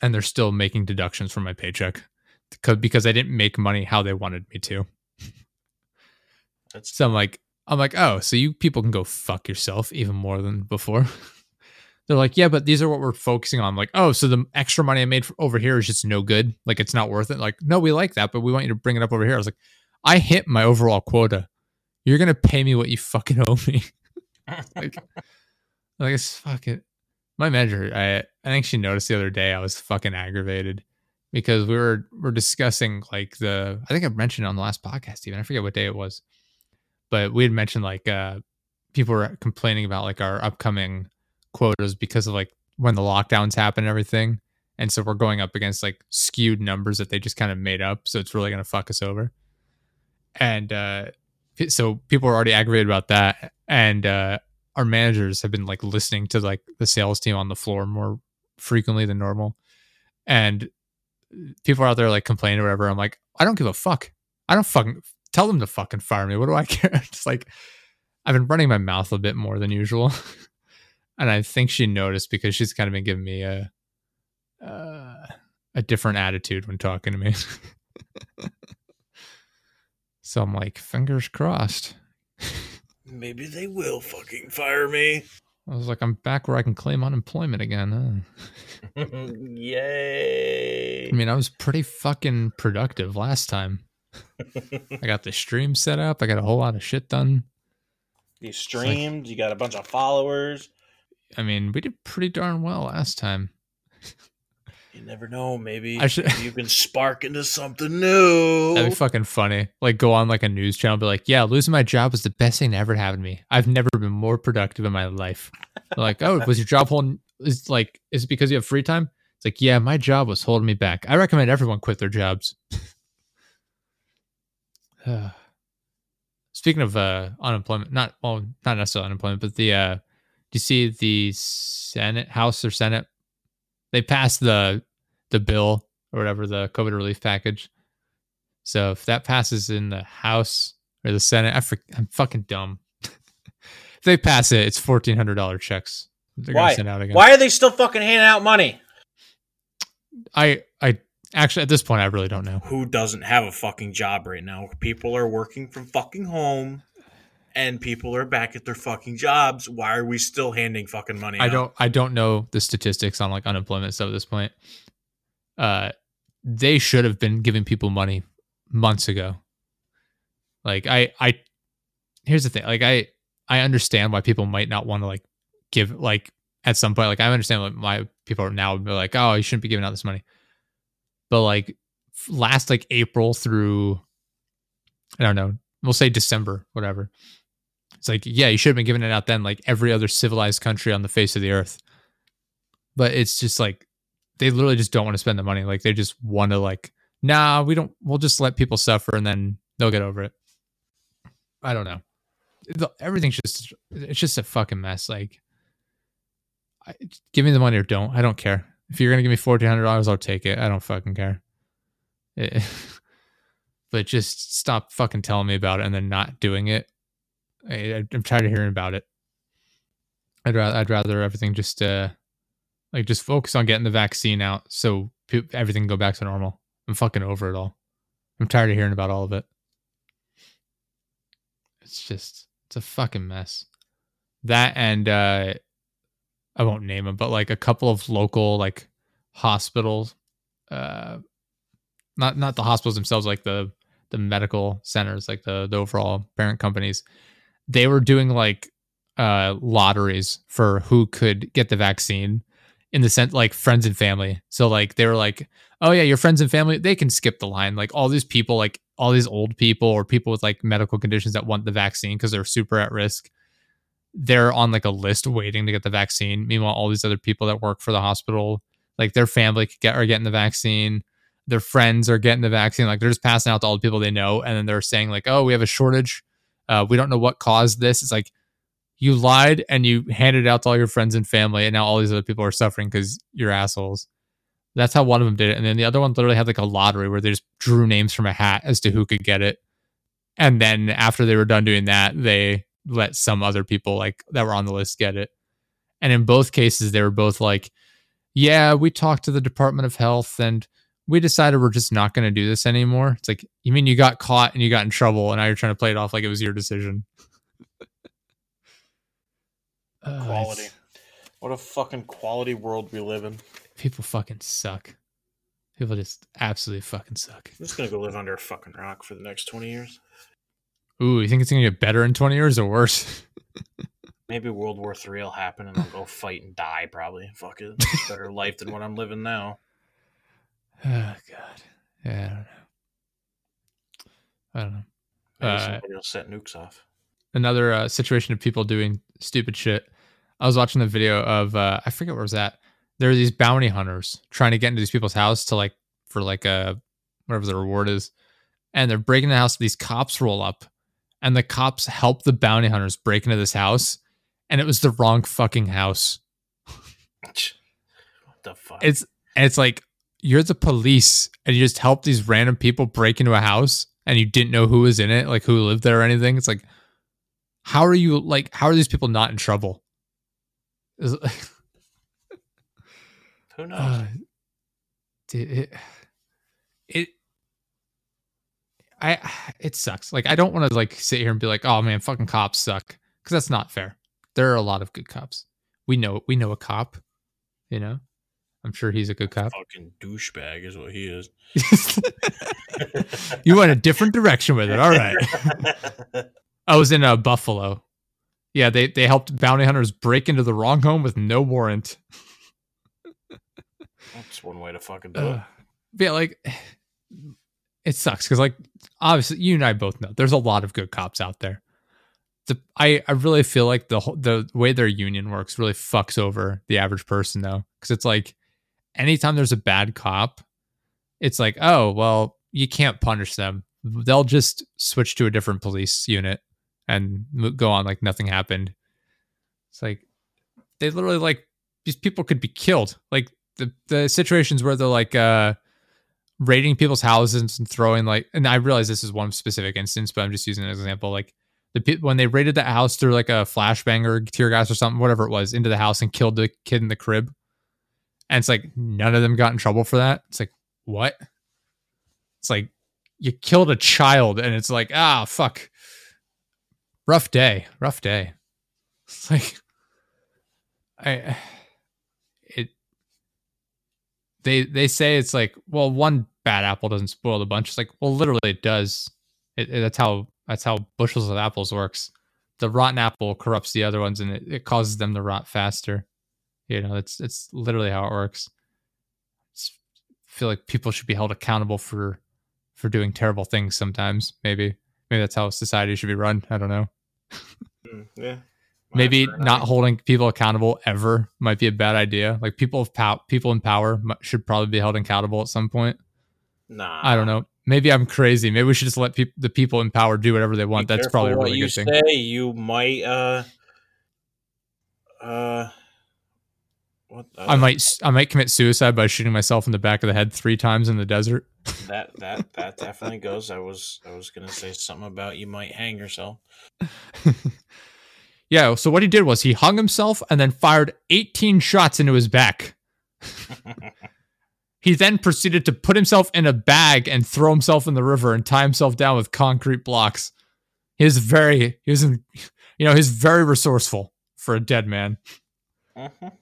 and they're still making deductions from my paycheck because because I didn't make money how they wanted me to. That's So I'm like, I'm like, oh, so you people can go fuck yourself even more than before. They're like, yeah, but these are what we're focusing on. I'm like, oh, so the extra money I made over here is just no good. Like it's not worth it. Like, no, we like that, but we want you to bring it up over here. I was like, I hit my overall quota. you're gonna pay me what you fucking owe me. like, like it's fucking. My manager, I I think she noticed the other day I was fucking aggravated because we were we're discussing like the I think I mentioned on the last podcast even I forget what day it was, but we had mentioned like uh people were complaining about like our upcoming quotas because of like when the lockdowns happen and everything, and so we're going up against like skewed numbers that they just kind of made up, so it's really gonna fuck us over, and uh so people were already aggravated about that, and uh our managers have been like listening to like the sales team on the floor more frequently than normal. And people are out there like complaining or whatever. I'm like, I don't give a fuck. I don't fucking tell them to fucking fire me. What do I care? It's like I've been running my mouth a bit more than usual. and I think she noticed because she's kind of been giving me a uh, a different attitude when talking to me. so I'm like, fingers crossed. Maybe they will fucking fire me. I was like, I'm back where I can claim unemployment again. Huh? Yay. I mean, I was pretty fucking productive last time. I got the stream set up. I got a whole lot of shit done. you streamed, you got a bunch of followers. I mean, we did pretty darn well last time. You never know. Maybe I should- you can spark into something new. That'd be fucking funny. Like, go on like a news channel, be like, "Yeah, losing my job was the best thing that ever happened to me. I've never been more productive in my life." Like, "Oh, was your job holding? Is like, is it because you have free time?" It's like, "Yeah, my job was holding me back. I recommend everyone quit their jobs." Speaking of uh, unemployment, not well, not necessarily unemployment, but the uh, do you see the Senate, House or Senate? They passed the the bill or whatever the COVID relief package. So if that passes in the House or the Senate, I for, I'm fucking dumb. if they pass it, it's fourteen hundred dollar checks. They're Why? gonna send out again. Why are they still fucking handing out money? I I actually at this point I really don't know. Who doesn't have a fucking job right now? People are working from fucking home and people are back at their fucking jobs. Why are we still handing fucking money I out? don't I don't know the statistics on like unemployment stuff at this point. Uh they should have been giving people money months ago. Like I I here's the thing. Like I I understand why people might not want to like give like at some point like I understand like why people are now be like, "Oh, you shouldn't be giving out this money." But like last like April through I don't know, we'll say December, whatever. It's like, yeah, you should have been giving it out then, like every other civilized country on the face of the earth. But it's just like they literally just don't want to spend the money. Like they just want to like, nah, we don't. We'll just let people suffer and then they'll get over it. I don't know. Everything's just it's just a fucking mess. Like, I, give me the money or don't. I don't care. If you're gonna give me fourteen hundred dollars, I'll take it. I don't fucking care. Eh, but just stop fucking telling me about it and then not doing it. I, I'm tired of hearing about it. I'd rather I'd rather everything just uh like just focus on getting the vaccine out so everything go back to normal. I'm fucking over it all. I'm tired of hearing about all of it. It's just it's a fucking mess. That and uh I won't name them, but like a couple of local like hospitals, uh, not not the hospitals themselves, like the the medical centers, like the the overall parent companies, they were doing like uh lotteries for who could get the vaccine in the sense like friends and family. So like they were like, oh yeah, your friends and family they can skip the line. Like all these people, like all these old people or people with like medical conditions that want the vaccine because they're super at risk they're on like a list waiting to get the vaccine. Meanwhile, all these other people that work for the hospital, like their family get are getting the vaccine, their friends are getting the vaccine. Like they're just passing out to all the people they know, and then they're saying like, "Oh, we have a shortage. Uh, we don't know what caused this." It's like you lied and you handed it out to all your friends and family, and now all these other people are suffering because you're assholes. That's how one of them did it, and then the other one literally had like a lottery where they just drew names from a hat as to who could get it, and then after they were done doing that, they let some other people like that were on the list get it. And in both cases, they were both like, yeah, we talked to the Department of Health and we decided we're just not going to do this anymore. It's like, you mean you got caught and you got in trouble and now you're trying to play it off like it was your decision. Uh, Quality. What a fucking quality world we live in. people fucking suck. People just absolutely fucking suck. I'm just gonna go live under a fucking rock for the next twenty years. Ooh, you think it's gonna get better in 20 years or worse? Maybe World War Three will happen and I'll go fight and die. Probably. Fuck it. Better life than what I'm living now. Oh god. Yeah, I don't know. I don't know. Maybe Uh, will set nukes off. another uh, situation of people doing stupid shit. I was watching the video of uh, I forget where it was at. There are these bounty hunters trying to get into these people's house to like for like a whatever the reward is, and they're breaking the house. These cops roll up, and the cops help the bounty hunters break into this house, and it was the wrong fucking house. What the fuck? It's and it's like you're the police and you just help these random people break into a house and you didn't know who was in it, like who lived there or anything. It's like, how are you like? How are these people not in trouble? Is- Who knows? uh, it, it, I, it sucks. Like I don't want to like sit here and be like, oh man, fucking cops suck, because that's not fair. There are a lot of good cops. We know we know a cop, you know. I'm sure he's a good cop. Fucking douchebag is what he is. you went a different direction with it. All right. I was in uh, Buffalo. Yeah, they they helped bounty hunters break into the wrong home with no warrant. That's one way to fucking do it. Uh, yeah, like it sucks because like obviously you and I both know there's a lot of good cops out there. The, I I really feel like the the way their union works really fucks over the average person though because it's like anytime there's a bad cop, it's like oh well you can't punish them. They'll just switch to a different police unit and go on like nothing happened. It's like they literally like these people could be killed. Like the the situations where they're like uh raiding people's houses and throwing like and I realize this is one specific instance, but I'm just using an example. Like the pe- when they raided that house through like a flashbang or tear gas or something, whatever it was, into the house and killed the kid in the crib. And it's like none of them got in trouble for that. It's like, what? It's like you killed a child and it's like, ah fuck. Rough day. Rough day. It's like I it they they say it's like well one bad apple doesn't spoil the bunch it's like well literally it does it, it- that's how that's how bushels of apples works the rotten apple corrupts the other ones and it, it causes them to rot faster you know it's it's literally how it works It's- I feel like people should be held accountable for for doing terrible things sometimes maybe maybe that's how society should be run i don't know Mm, yeah. maybe not holding people accountable ever might be a bad idea. Like people of pow- people in power should probably be held accountable at some point. Nah. I don't know. Maybe I'm crazy. Maybe we should just let peop the people in power do whatever they Be want. That's probably a what really you good thing. say. You might. uh Uh. What? Uh, I might I might commit suicide by shooting myself in the back of the head three times in the desert. That that that definitely goes. I was I was gonna say something about you might hang yourself. yeah. So what he did was he hung himself and then fired 18 shots into his back. He then proceeded to put himself in a bag and throw himself in the river and tie himself down with concrete blocks. He was very, he was, in, you know, he's very resourceful for a dead man. Mhm.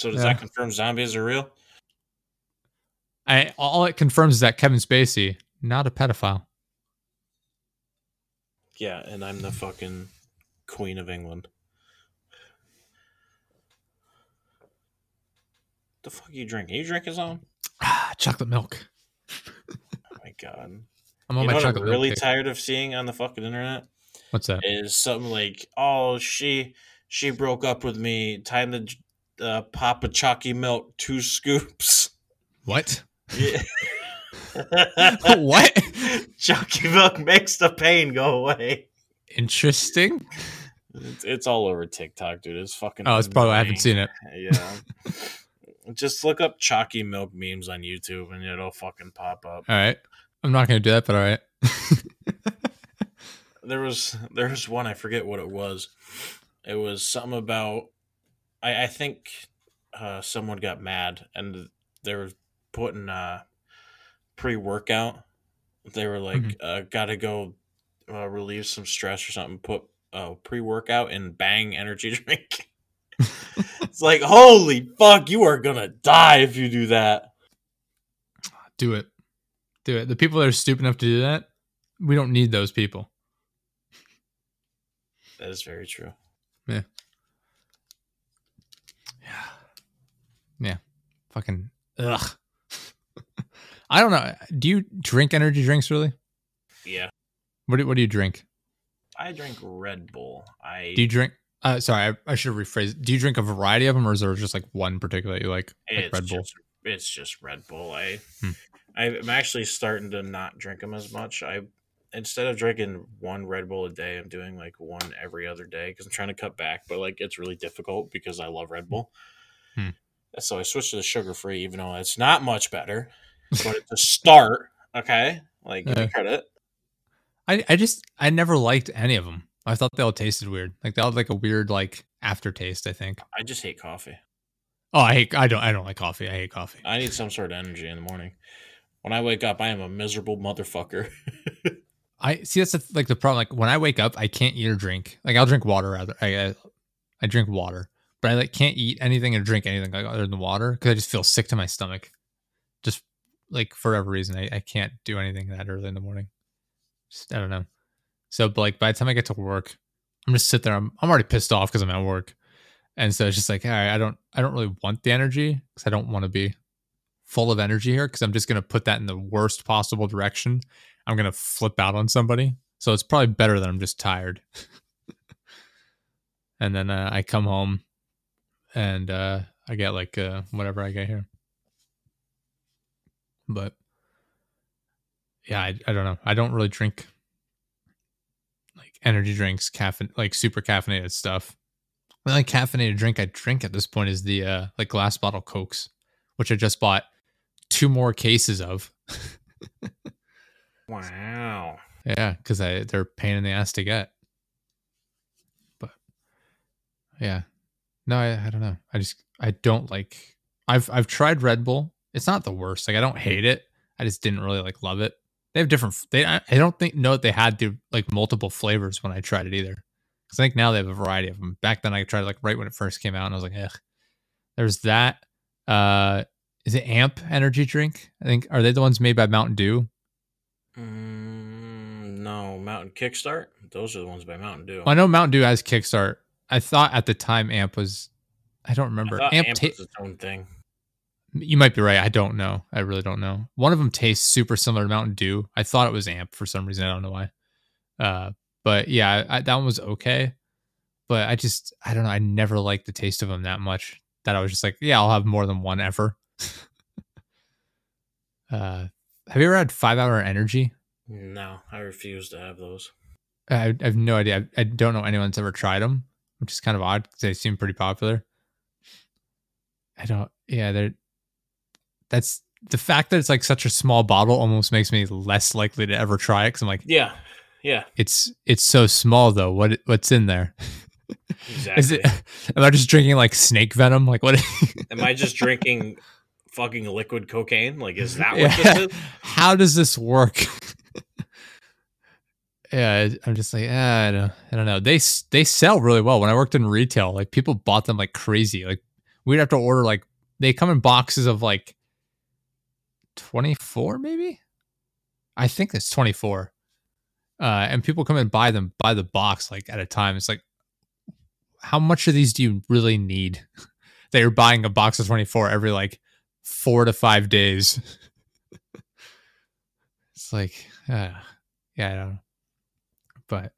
So does Yeah. that confirm zombies are real? I, all it confirms is that Kevin Spacey, not a pedophile. Yeah, and I'm the fucking queen of England. The fuck you drinking? You drinking some? Ah, chocolate milk. Oh my god. I'm on you my know what I'm chocolate really milk. tired of seeing on the fucking internet What's that? is something like, "Oh, she she broke up with me. Time to uh, pop a chalky milk, two scoops." What? Yeah. what? Chalky milk makes the pain go away. Interesting. It's, it's all over TikTok, dude. It's fucking. Oh, it's probably I haven't seen it. Yeah. Just look up chalky milk memes on YouTube and it'll fucking pop up. All right. I'm not gonna do that, but all right. There was there was one I forget what it was. It was something about I I think uh, someone got mad and they were putting uh, pre workout. They were like, Mhm. uh, "Gotta go uh, relieve some stress or something." Put uh, pre workout in Bang energy drink. it's like, holy fuck, you are gonna die if you do that. do it. Do it. The people that are stupid enough to do that, we don't need those people. That is very true. Yeah. Yeah. Fucking ugh. I don't know. Do you drink energy drinks really? Yeah. What do, what do you drink? I drink Red Bull. I Do you drink uh sorry, I, I should have rephrased. Do you drink a variety of them or is there just like one particular that you like? Like it's Red Bull. just it's just Red Bull. I Hmm. I'm actually starting to not drink them as much. I instead of drinking one Red Bull a day, I'm doing like one every other day because I'm trying to cut back. But like it's really difficult because I love Red Bull. Hmm. So I switched to the sugar free, even though it's not much better, but it's a start. Okay, like give me Uh. credit. I, I just I never liked any of them. I thought they all tasted weird. Like they all had like a weird like aftertaste. I think. I just hate coffee. Oh, I hate. I don't. I don't like coffee. I hate coffee. I need some sort of energy in the morning. When I wake up, I am a miserable motherfucker. I see. That's the, like the problem. Like when I wake up, I can't eat or drink. Like I'll drink water. Rather, I I, I drink water, but I like can't eat anything or drink anything like other than water because I just feel sick to my stomach. Just like for whatever reason, I, I can't do anything that early in the morning. Just I don't know. So, like by the time I get to work, I'm just sit there. I'm I'm already pissed off because I'm at work, and so it's just like, all right, I don't I don't really want the energy because I don't want to be full of energy here because I'm just gonna put that in the worst possible direction. I'm gonna flip out on somebody. So it's probably better that I'm just tired. and then uh, I come home, and uh, I get like uh, whatever I get here. But yeah, I, I don't know. I don't really drink like energy drinks, caffeine, like super caffeinated stuff. The only caffeinated drink I drink at this point is the uh, like glass bottle cokes, which I just bought two more cases of. wow. Yeah, because I they're a pain in the ass to get. But yeah, no, I, I don't know. I just I don't like. I've I've tried Red Bull. It's not the worst. Like I don't hate it. I just didn't really like love it. They have different. They I, don't think know that they had the like multiple flavors when I tried it either. Because I think now they have a variety of them. Back then I tried like right when it first came out, and I was like, ugh. There's that. Uh, is it Amp energy drink? I think are they the ones made by Mountain Dew? Mm, no, Mountain Kickstart. Those are the ones by Mountain Dew. Well, I know Mountain Dew has Kickstart. I thought at the time Amp was. I don't remember. thought Amp. Amp ta- was its own thing. you might be right. I don't know. I really don't know. One of them tastes super similar to Mountain Dew. I thought it was Amp for some reason. I don't know why. Uh, but yeah, I, that one was okay. But I just, I don't know. I never liked the taste of them that much that I was just like, yeah, I'll have more than one ever. uh, have you ever had five hour energy? No, I refuse to have those. I, I have no idea. I, I don't know anyone's ever tried them, which is kind of odd because they seem pretty popular. I don't. Yeah, they're. That's the fact that it's like such a small bottle almost makes me less likely to ever try it because I'm like, Yeah, yeah, it's it's so small though. What what's in there? exactly. Is it? Am I just drinking like snake venom? Like what? Am I just drinking fucking liquid cocaine? Like, is that what Yeah. this is? How does this work? Yeah, I'm just like, ah, I don't, I don't know. They they sell really well. When I worked in retail, like people bought them like crazy. Like we'd have to order like they come in boxes of like 24 maybe. I think it's 24. Uh, and people come and buy them by the box like at a time. It's like, how much of these do you really need? that you're buying a box of 24 every like four to five days. it's like, uh, yeah, I don't know. But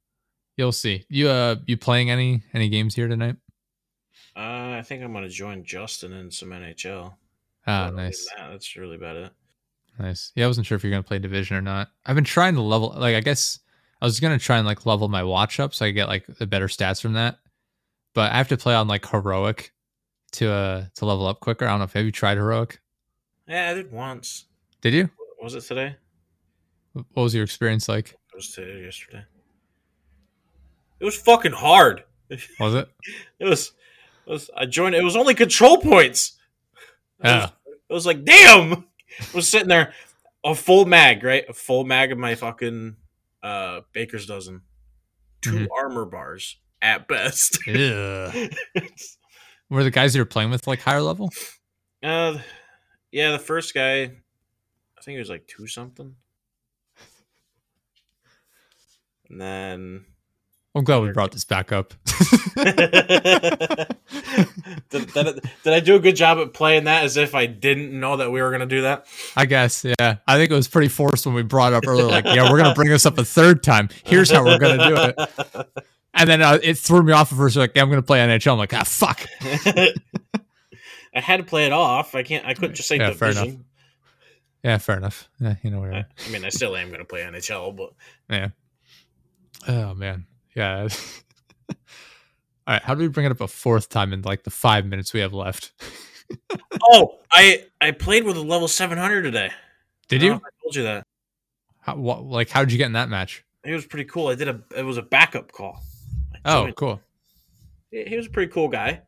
you'll see. You uh, you playing any any games here tonight? Uh, I think I'm gonna join Justin in some NHL. Ah, But nice, that, that's really about it. nice. Yeah, I wasn't sure if you're gonna play Division or not. I've been trying to level. Like, I guess I was gonna try and like level my watch up so I get like the better stats from that. But I have to play on like heroic to uh to level up quicker. I don't know if have you tried heroic? Yeah, I did once. Did you? Was it today? What was your experience like? It was today yesterday. It was fucking hard. Was it? It was. It was. I joined. It was only control points. Yeah. It was like, damn. I was sitting there, a full mag, right? A full mag of my fucking uh baker's dozen, 2 Mhm. armor bars at best. Yeah. Were the guys you were playing with like higher level? uh, yeah, the first guy, I think he was like two something, and then I'm glad we brought this back up. did, did, did I do a good job at playing that as if I didn't know that we were going to do that? I guess, yeah. I think it was pretty forced when we brought it up earlier. Like, yeah, we're going to bring this up a third time. Here's how we're going to do it. And then uh, it threw me off at first. Like, yeah, I'm going to play NHL. I'm like, ah, fuck. I had to play it off. I can't. I couldn't just say Yeah, fair division. enough. Yeah, fair enough. Yeah, you know whatever. I, I mean, I still am going to play NHL, but Yeah. Oh man. Yeah. All right. How do we bring it up a fourth time in like the five minutes we have left? oh, I I played with a level 700 today. Did I don't know you? I told you that. How, what, like, how did you get in that match? It was pretty cool. I did a. It was a backup call. Oh, cool. he he was a pretty cool guy.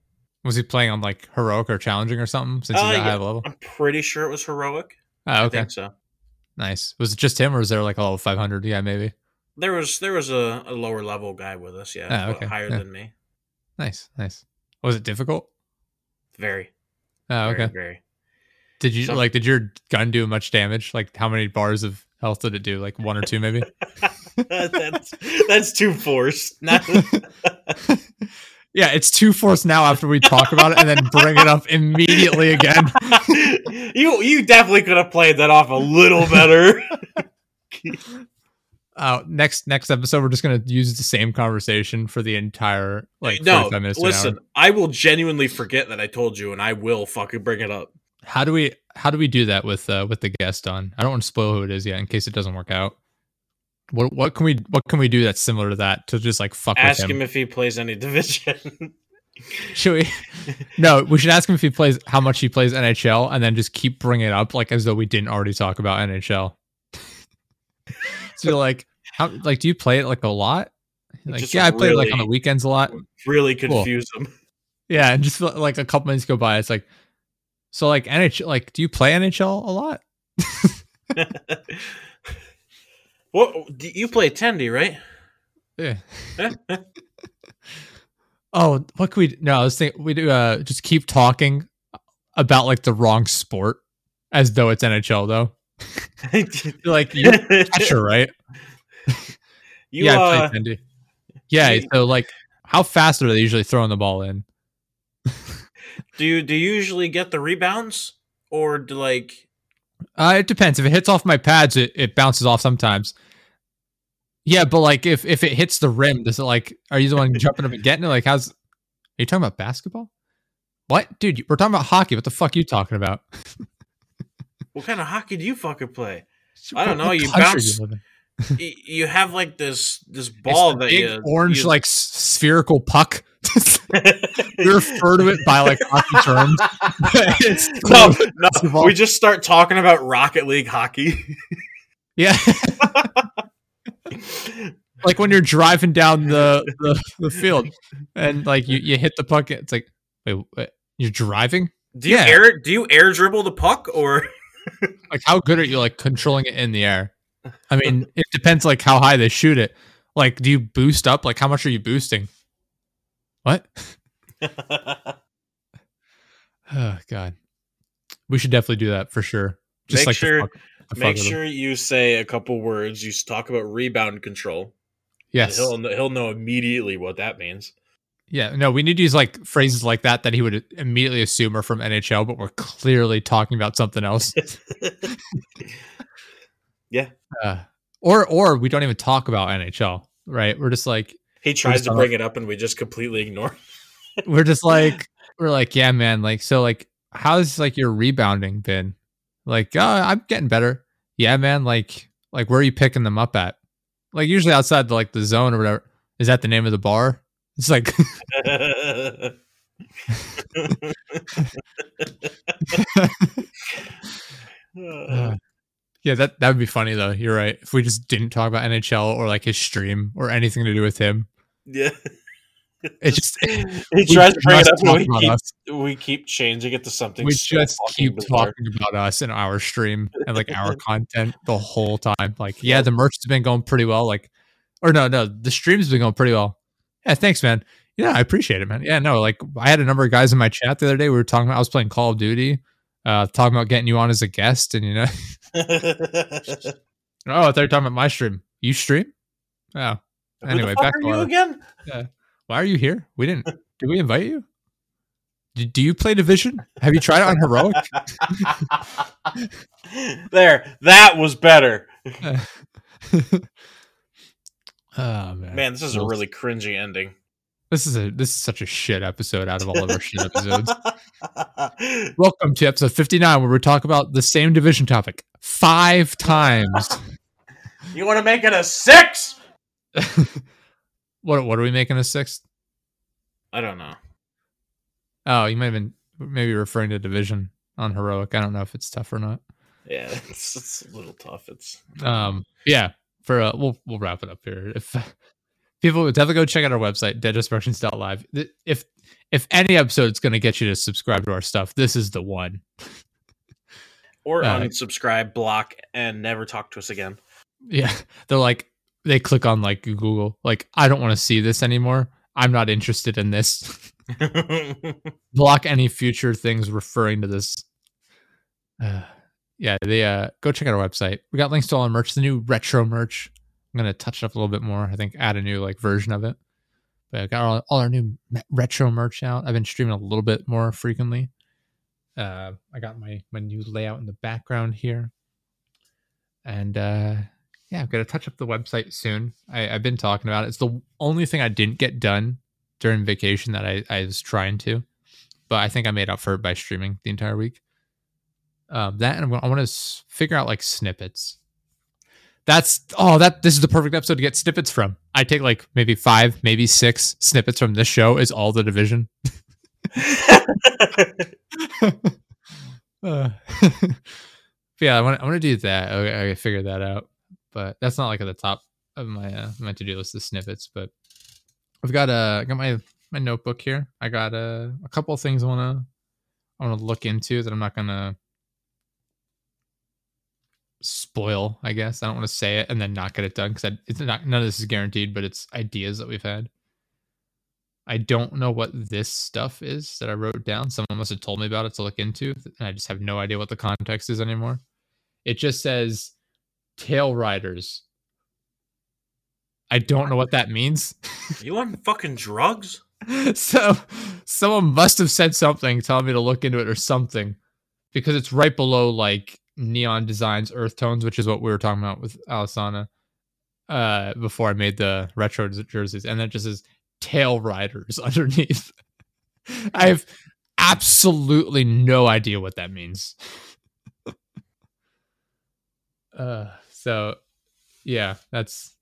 Was he playing on like heroic or challenging or something? Since he's Uh, at yeah. high level. I'm pretty sure it was heroic. Oh, I okay. think so. Nice. Was it just him, or was there like a level five hundred? Yeah, maybe. There was there was a, a lower level guy with us. Yeah, Ah, but okay, higher yeah. than me. Nice, nice. Was it difficult? Very. Oh, okay. Very. Did you Some- like? Did your gun do much damage? Like, how many bars of health did it do? Like one or two, maybe. that's that's too forced. Not, yeah, it's two force now after we talk about it, and then bring it up immediately again. you you definitely could have played that off a little better. Uh, next next episode, we're just gonna use the same conversation for the entire like no, minutes. to an hour. listen. I will genuinely forget that I told you, and I will fucking bring it up. How do we how do we do that with uh with the guest on? I don't want to spoil who it is yet in case it doesn't work out. What what can we what can we do that's similar to that to just like fuck Ask him? him if he plays any division. Should we? no, we should ask him if he plays how much he plays NHL, and then just keep bringing it up like as though we didn't already talk about NHL. so like how like do you play it like a lot? Like Just yeah, I play it like on the weekends a lot. really Cool. confuse him. Yeah, and just like a couple minutes go by, it's like so like NHL like do you play NHL a lot? What do- you play Tendy, right? Yeah. Oh, what could we? No, I was thinking we do. Uh, just keep talking about like the wrong sport, as though it's NHL though. Like you're a catcher, right? you yeah, uh, Yeah, so like, how fast are they usually throwing the ball in? do you do you usually get the rebounds or do like Uh, it depends. If it hits off my pads, it, it bounces off sometimes. Yeah, but like if if it hits the rim, does it like? Are you the one jumping up and getting it? Like, how's? Are you talking about basketball? What, dude? We're talking about hockey. What the fuck are you talking about? What kind of hockey do you fucking play? I don't know, you bounce- you live in? Y- you have like this this ball the that big you orange you- like spherical puck. we refer to it by like hockey terms. it's no, no, we just start talking about Rocket League hockey. yeah, like when you're driving down the, the, the field and like you, you hit the puck. It's like, wait, what? you're driving? Do you Yeah. air do you air dribble the puck or Like how good are you like controlling it in the air? I mean, it depends like how high they shoot it. Like, do you boost up? Like, how much are you boosting? What? Oh God, we should definitely do that for sure. Make like sure- fuck- make sure you say a couple words. You talk about rebound control. Yes. He'll he'll know immediately what that means. Yeah. No, we need to use like phrases like that that he would immediately assume are from NHL, but we're clearly talking about something else. Yeah. Uh, or or we don't even talk about NHL, right? We're just like He tries to bring it up and we just completely ignore. we're just like we're like yeah, man. Like so, like how's like your rebounding been? Like, oh, I'm getting better. Yeah, man. Like like where are you picking them up at? Like usually outside the like the zone or whatever. Is that the name of the bar? It's like Uh, yeah, that that would be funny though. You're right. If we just didn't talk about NHL or like his stream or anything to do with him, yeah. it just he tries to bring it up we keep, us. we keep changing it to something We just keep bizarre. talking about us and our stream and like our content the whole time. Like, yeah, the merch has been going pretty well. Like, or no, no, the stream's been going pretty well. Yeah, thanks, man. Yeah, I appreciate it, man. Yeah, no, like I had a number of guys in my chat the other day. We were talking about I was playing Call of Duty, uh, talking about getting you on as a guest, and you know, oh, I thought you were talking about my stream. You stream? Oh, Who Anyway, back are to you again? Why are you here? We didn't. Did we invite you? Do, do you play Division? Have you tried it on Heroic? there, that was better. Oh man, Man, this is a really cringy ending. This is a this is such a shit episode out of all of our shit episodes. Welcome to episode fifty nine, where we talk about the same division topic five times. you want to make it a six? what what are we making a sixth? I don't know. Oh, you might have been maybe referring to division on heroic. I don't know if it's tough or not. Yeah, it's, it's a little tough. It's Um, yeah. For uh, we'll we'll wrap it up here. If people definitely go check out our website deadexpressions.live. If if any episode is going to get you to subscribe to our stuff, this is the one. or Uh, unsubscribe, block, and never talk to us again. Yeah, they're like they click on like Google, like I don't want to see this anymore. I'm not interested in this. Block any future things referring to this. Uh, yeah, they uh go check out our website. We got links to all our merch, the new retro merch. I'm gonna touch it up a little bit more. I think add a new like version of it. But I got all, all our new retro merch out. I've been streaming a little bit more frequently. Uh, I got my my new layout in the background here, and uh, yeah, I'm gonna touch up the website soon. I, I've been talking about it. It's the only thing I didn't get done during vacation that I, I was trying to, but I think I made up for it by streaming the entire week. Um, that and I want to figure out like snippets. That's oh that this is the perfect episode to get snippets from. I take like maybe five, maybe six snippets from this show is all the division. Uh, yeah, I want to do that. I, I figured that out, but that's not like at the top of my uh, my to do list of snippets. But I've got uh, got my my notebook here. I got uh, a couple things I wanna I wanna look into that I'm not gonna spoil. I guess I don't want to say it and then not get it done because it's not none of this is guaranteed, but it's ideas that we've had. I don't know what this stuff is that I wrote down. Someone must have told me about it to look into, and I just have no idea what the context is anymore. It just says tail riders. I don't know what that means. you on fucking drugs? so someone must have said something telling me to look into it or something because it's right below like neon designs earth tones which is what we were talking about with alisana uh before i made the retro jerseys. And that just says tail riders underneath. I have absolutely no idea what that means. Uh so yeah that's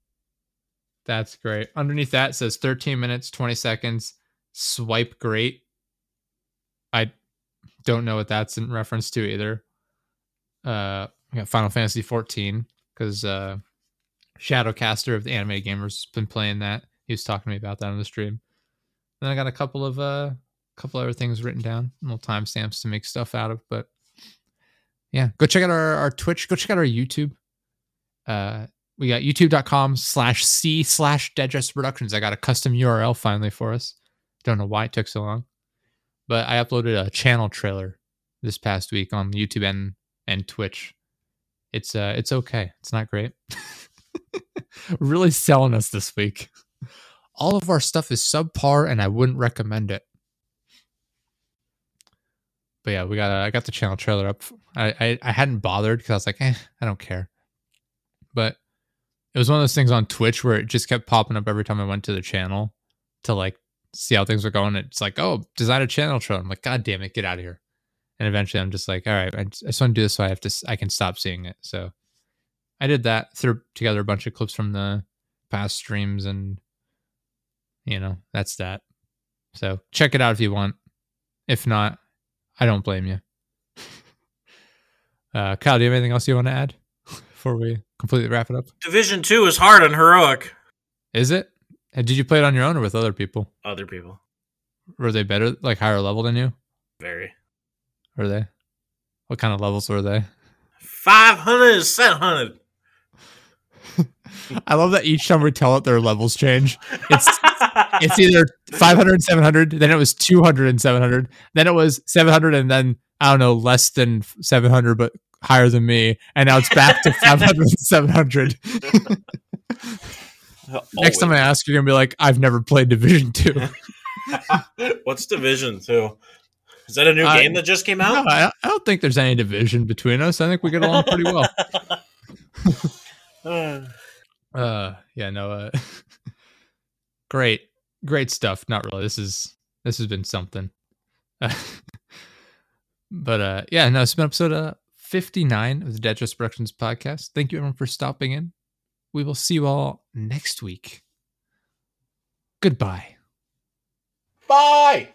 that's great. Underneath that says 13 minutes 20 seconds swipe great. I don't know what that's in reference to either uh final fantasy 14 because uh shadowcaster of the animated gamers has been playing that. He was talking to me about that on the stream. Then i got a couple of uh couple other things written down little timestamps to make stuff out of but yeah go check out our, our twitch go check out our youtube. Uh we got youtube.com slash c slash deadress productions. I got a custom url finally for us. Don't know why it took so long but i uploaded a channel trailer this past week on youtube and and twitch. It's uh it's okay. It's not great. Really selling us this week. All of our stuff is subpar and i wouldn't recommend it. But yeah we got i got the channel trailer up. I i, I hadn't bothered because i was like eh i don't care. But it was one of those things on twitch where it just kept popping up every time i went to the channel to like see how things were going. It's like oh design a channel trailer. I'm like god damn it get out of here and eventually i'm just like all right i just, I just want to do this so i have to I can stop seeing it. So i did that threw together a bunch of clips from the past streams and you know that's that. So check it out if you want. If not i don't blame you. Uh kyle do you have anything else you want to add before we completely wrap it up? Division two is hard and heroic. is it? Did you play it on your own or with other people? Other people, were they better like higher level than you? Very were they what kind of levels were they five hundred, seven hundred. I love that each time we tell it, their levels change. It's it's either 500 and 700, then it was 200 and 700, then it was 700 and then I don't know, less than 700 but higher than me, and now it's back to 500 and 700. Next time I ask, you're gonna be like, "I've never played Division Two. What's Division Two? Is that a new Uh, game that just came no, out? I, I don't think there's any division between us. I think we get along pretty well. Uh, yeah, no, uh, great, great stuff. Not really. This is this has been something. but uh, yeah, no, it's been episode uh 59 of the Dead Dress Productions podcast. Thank you everyone for stopping in. We will see you all next week. Goodbye. Bye.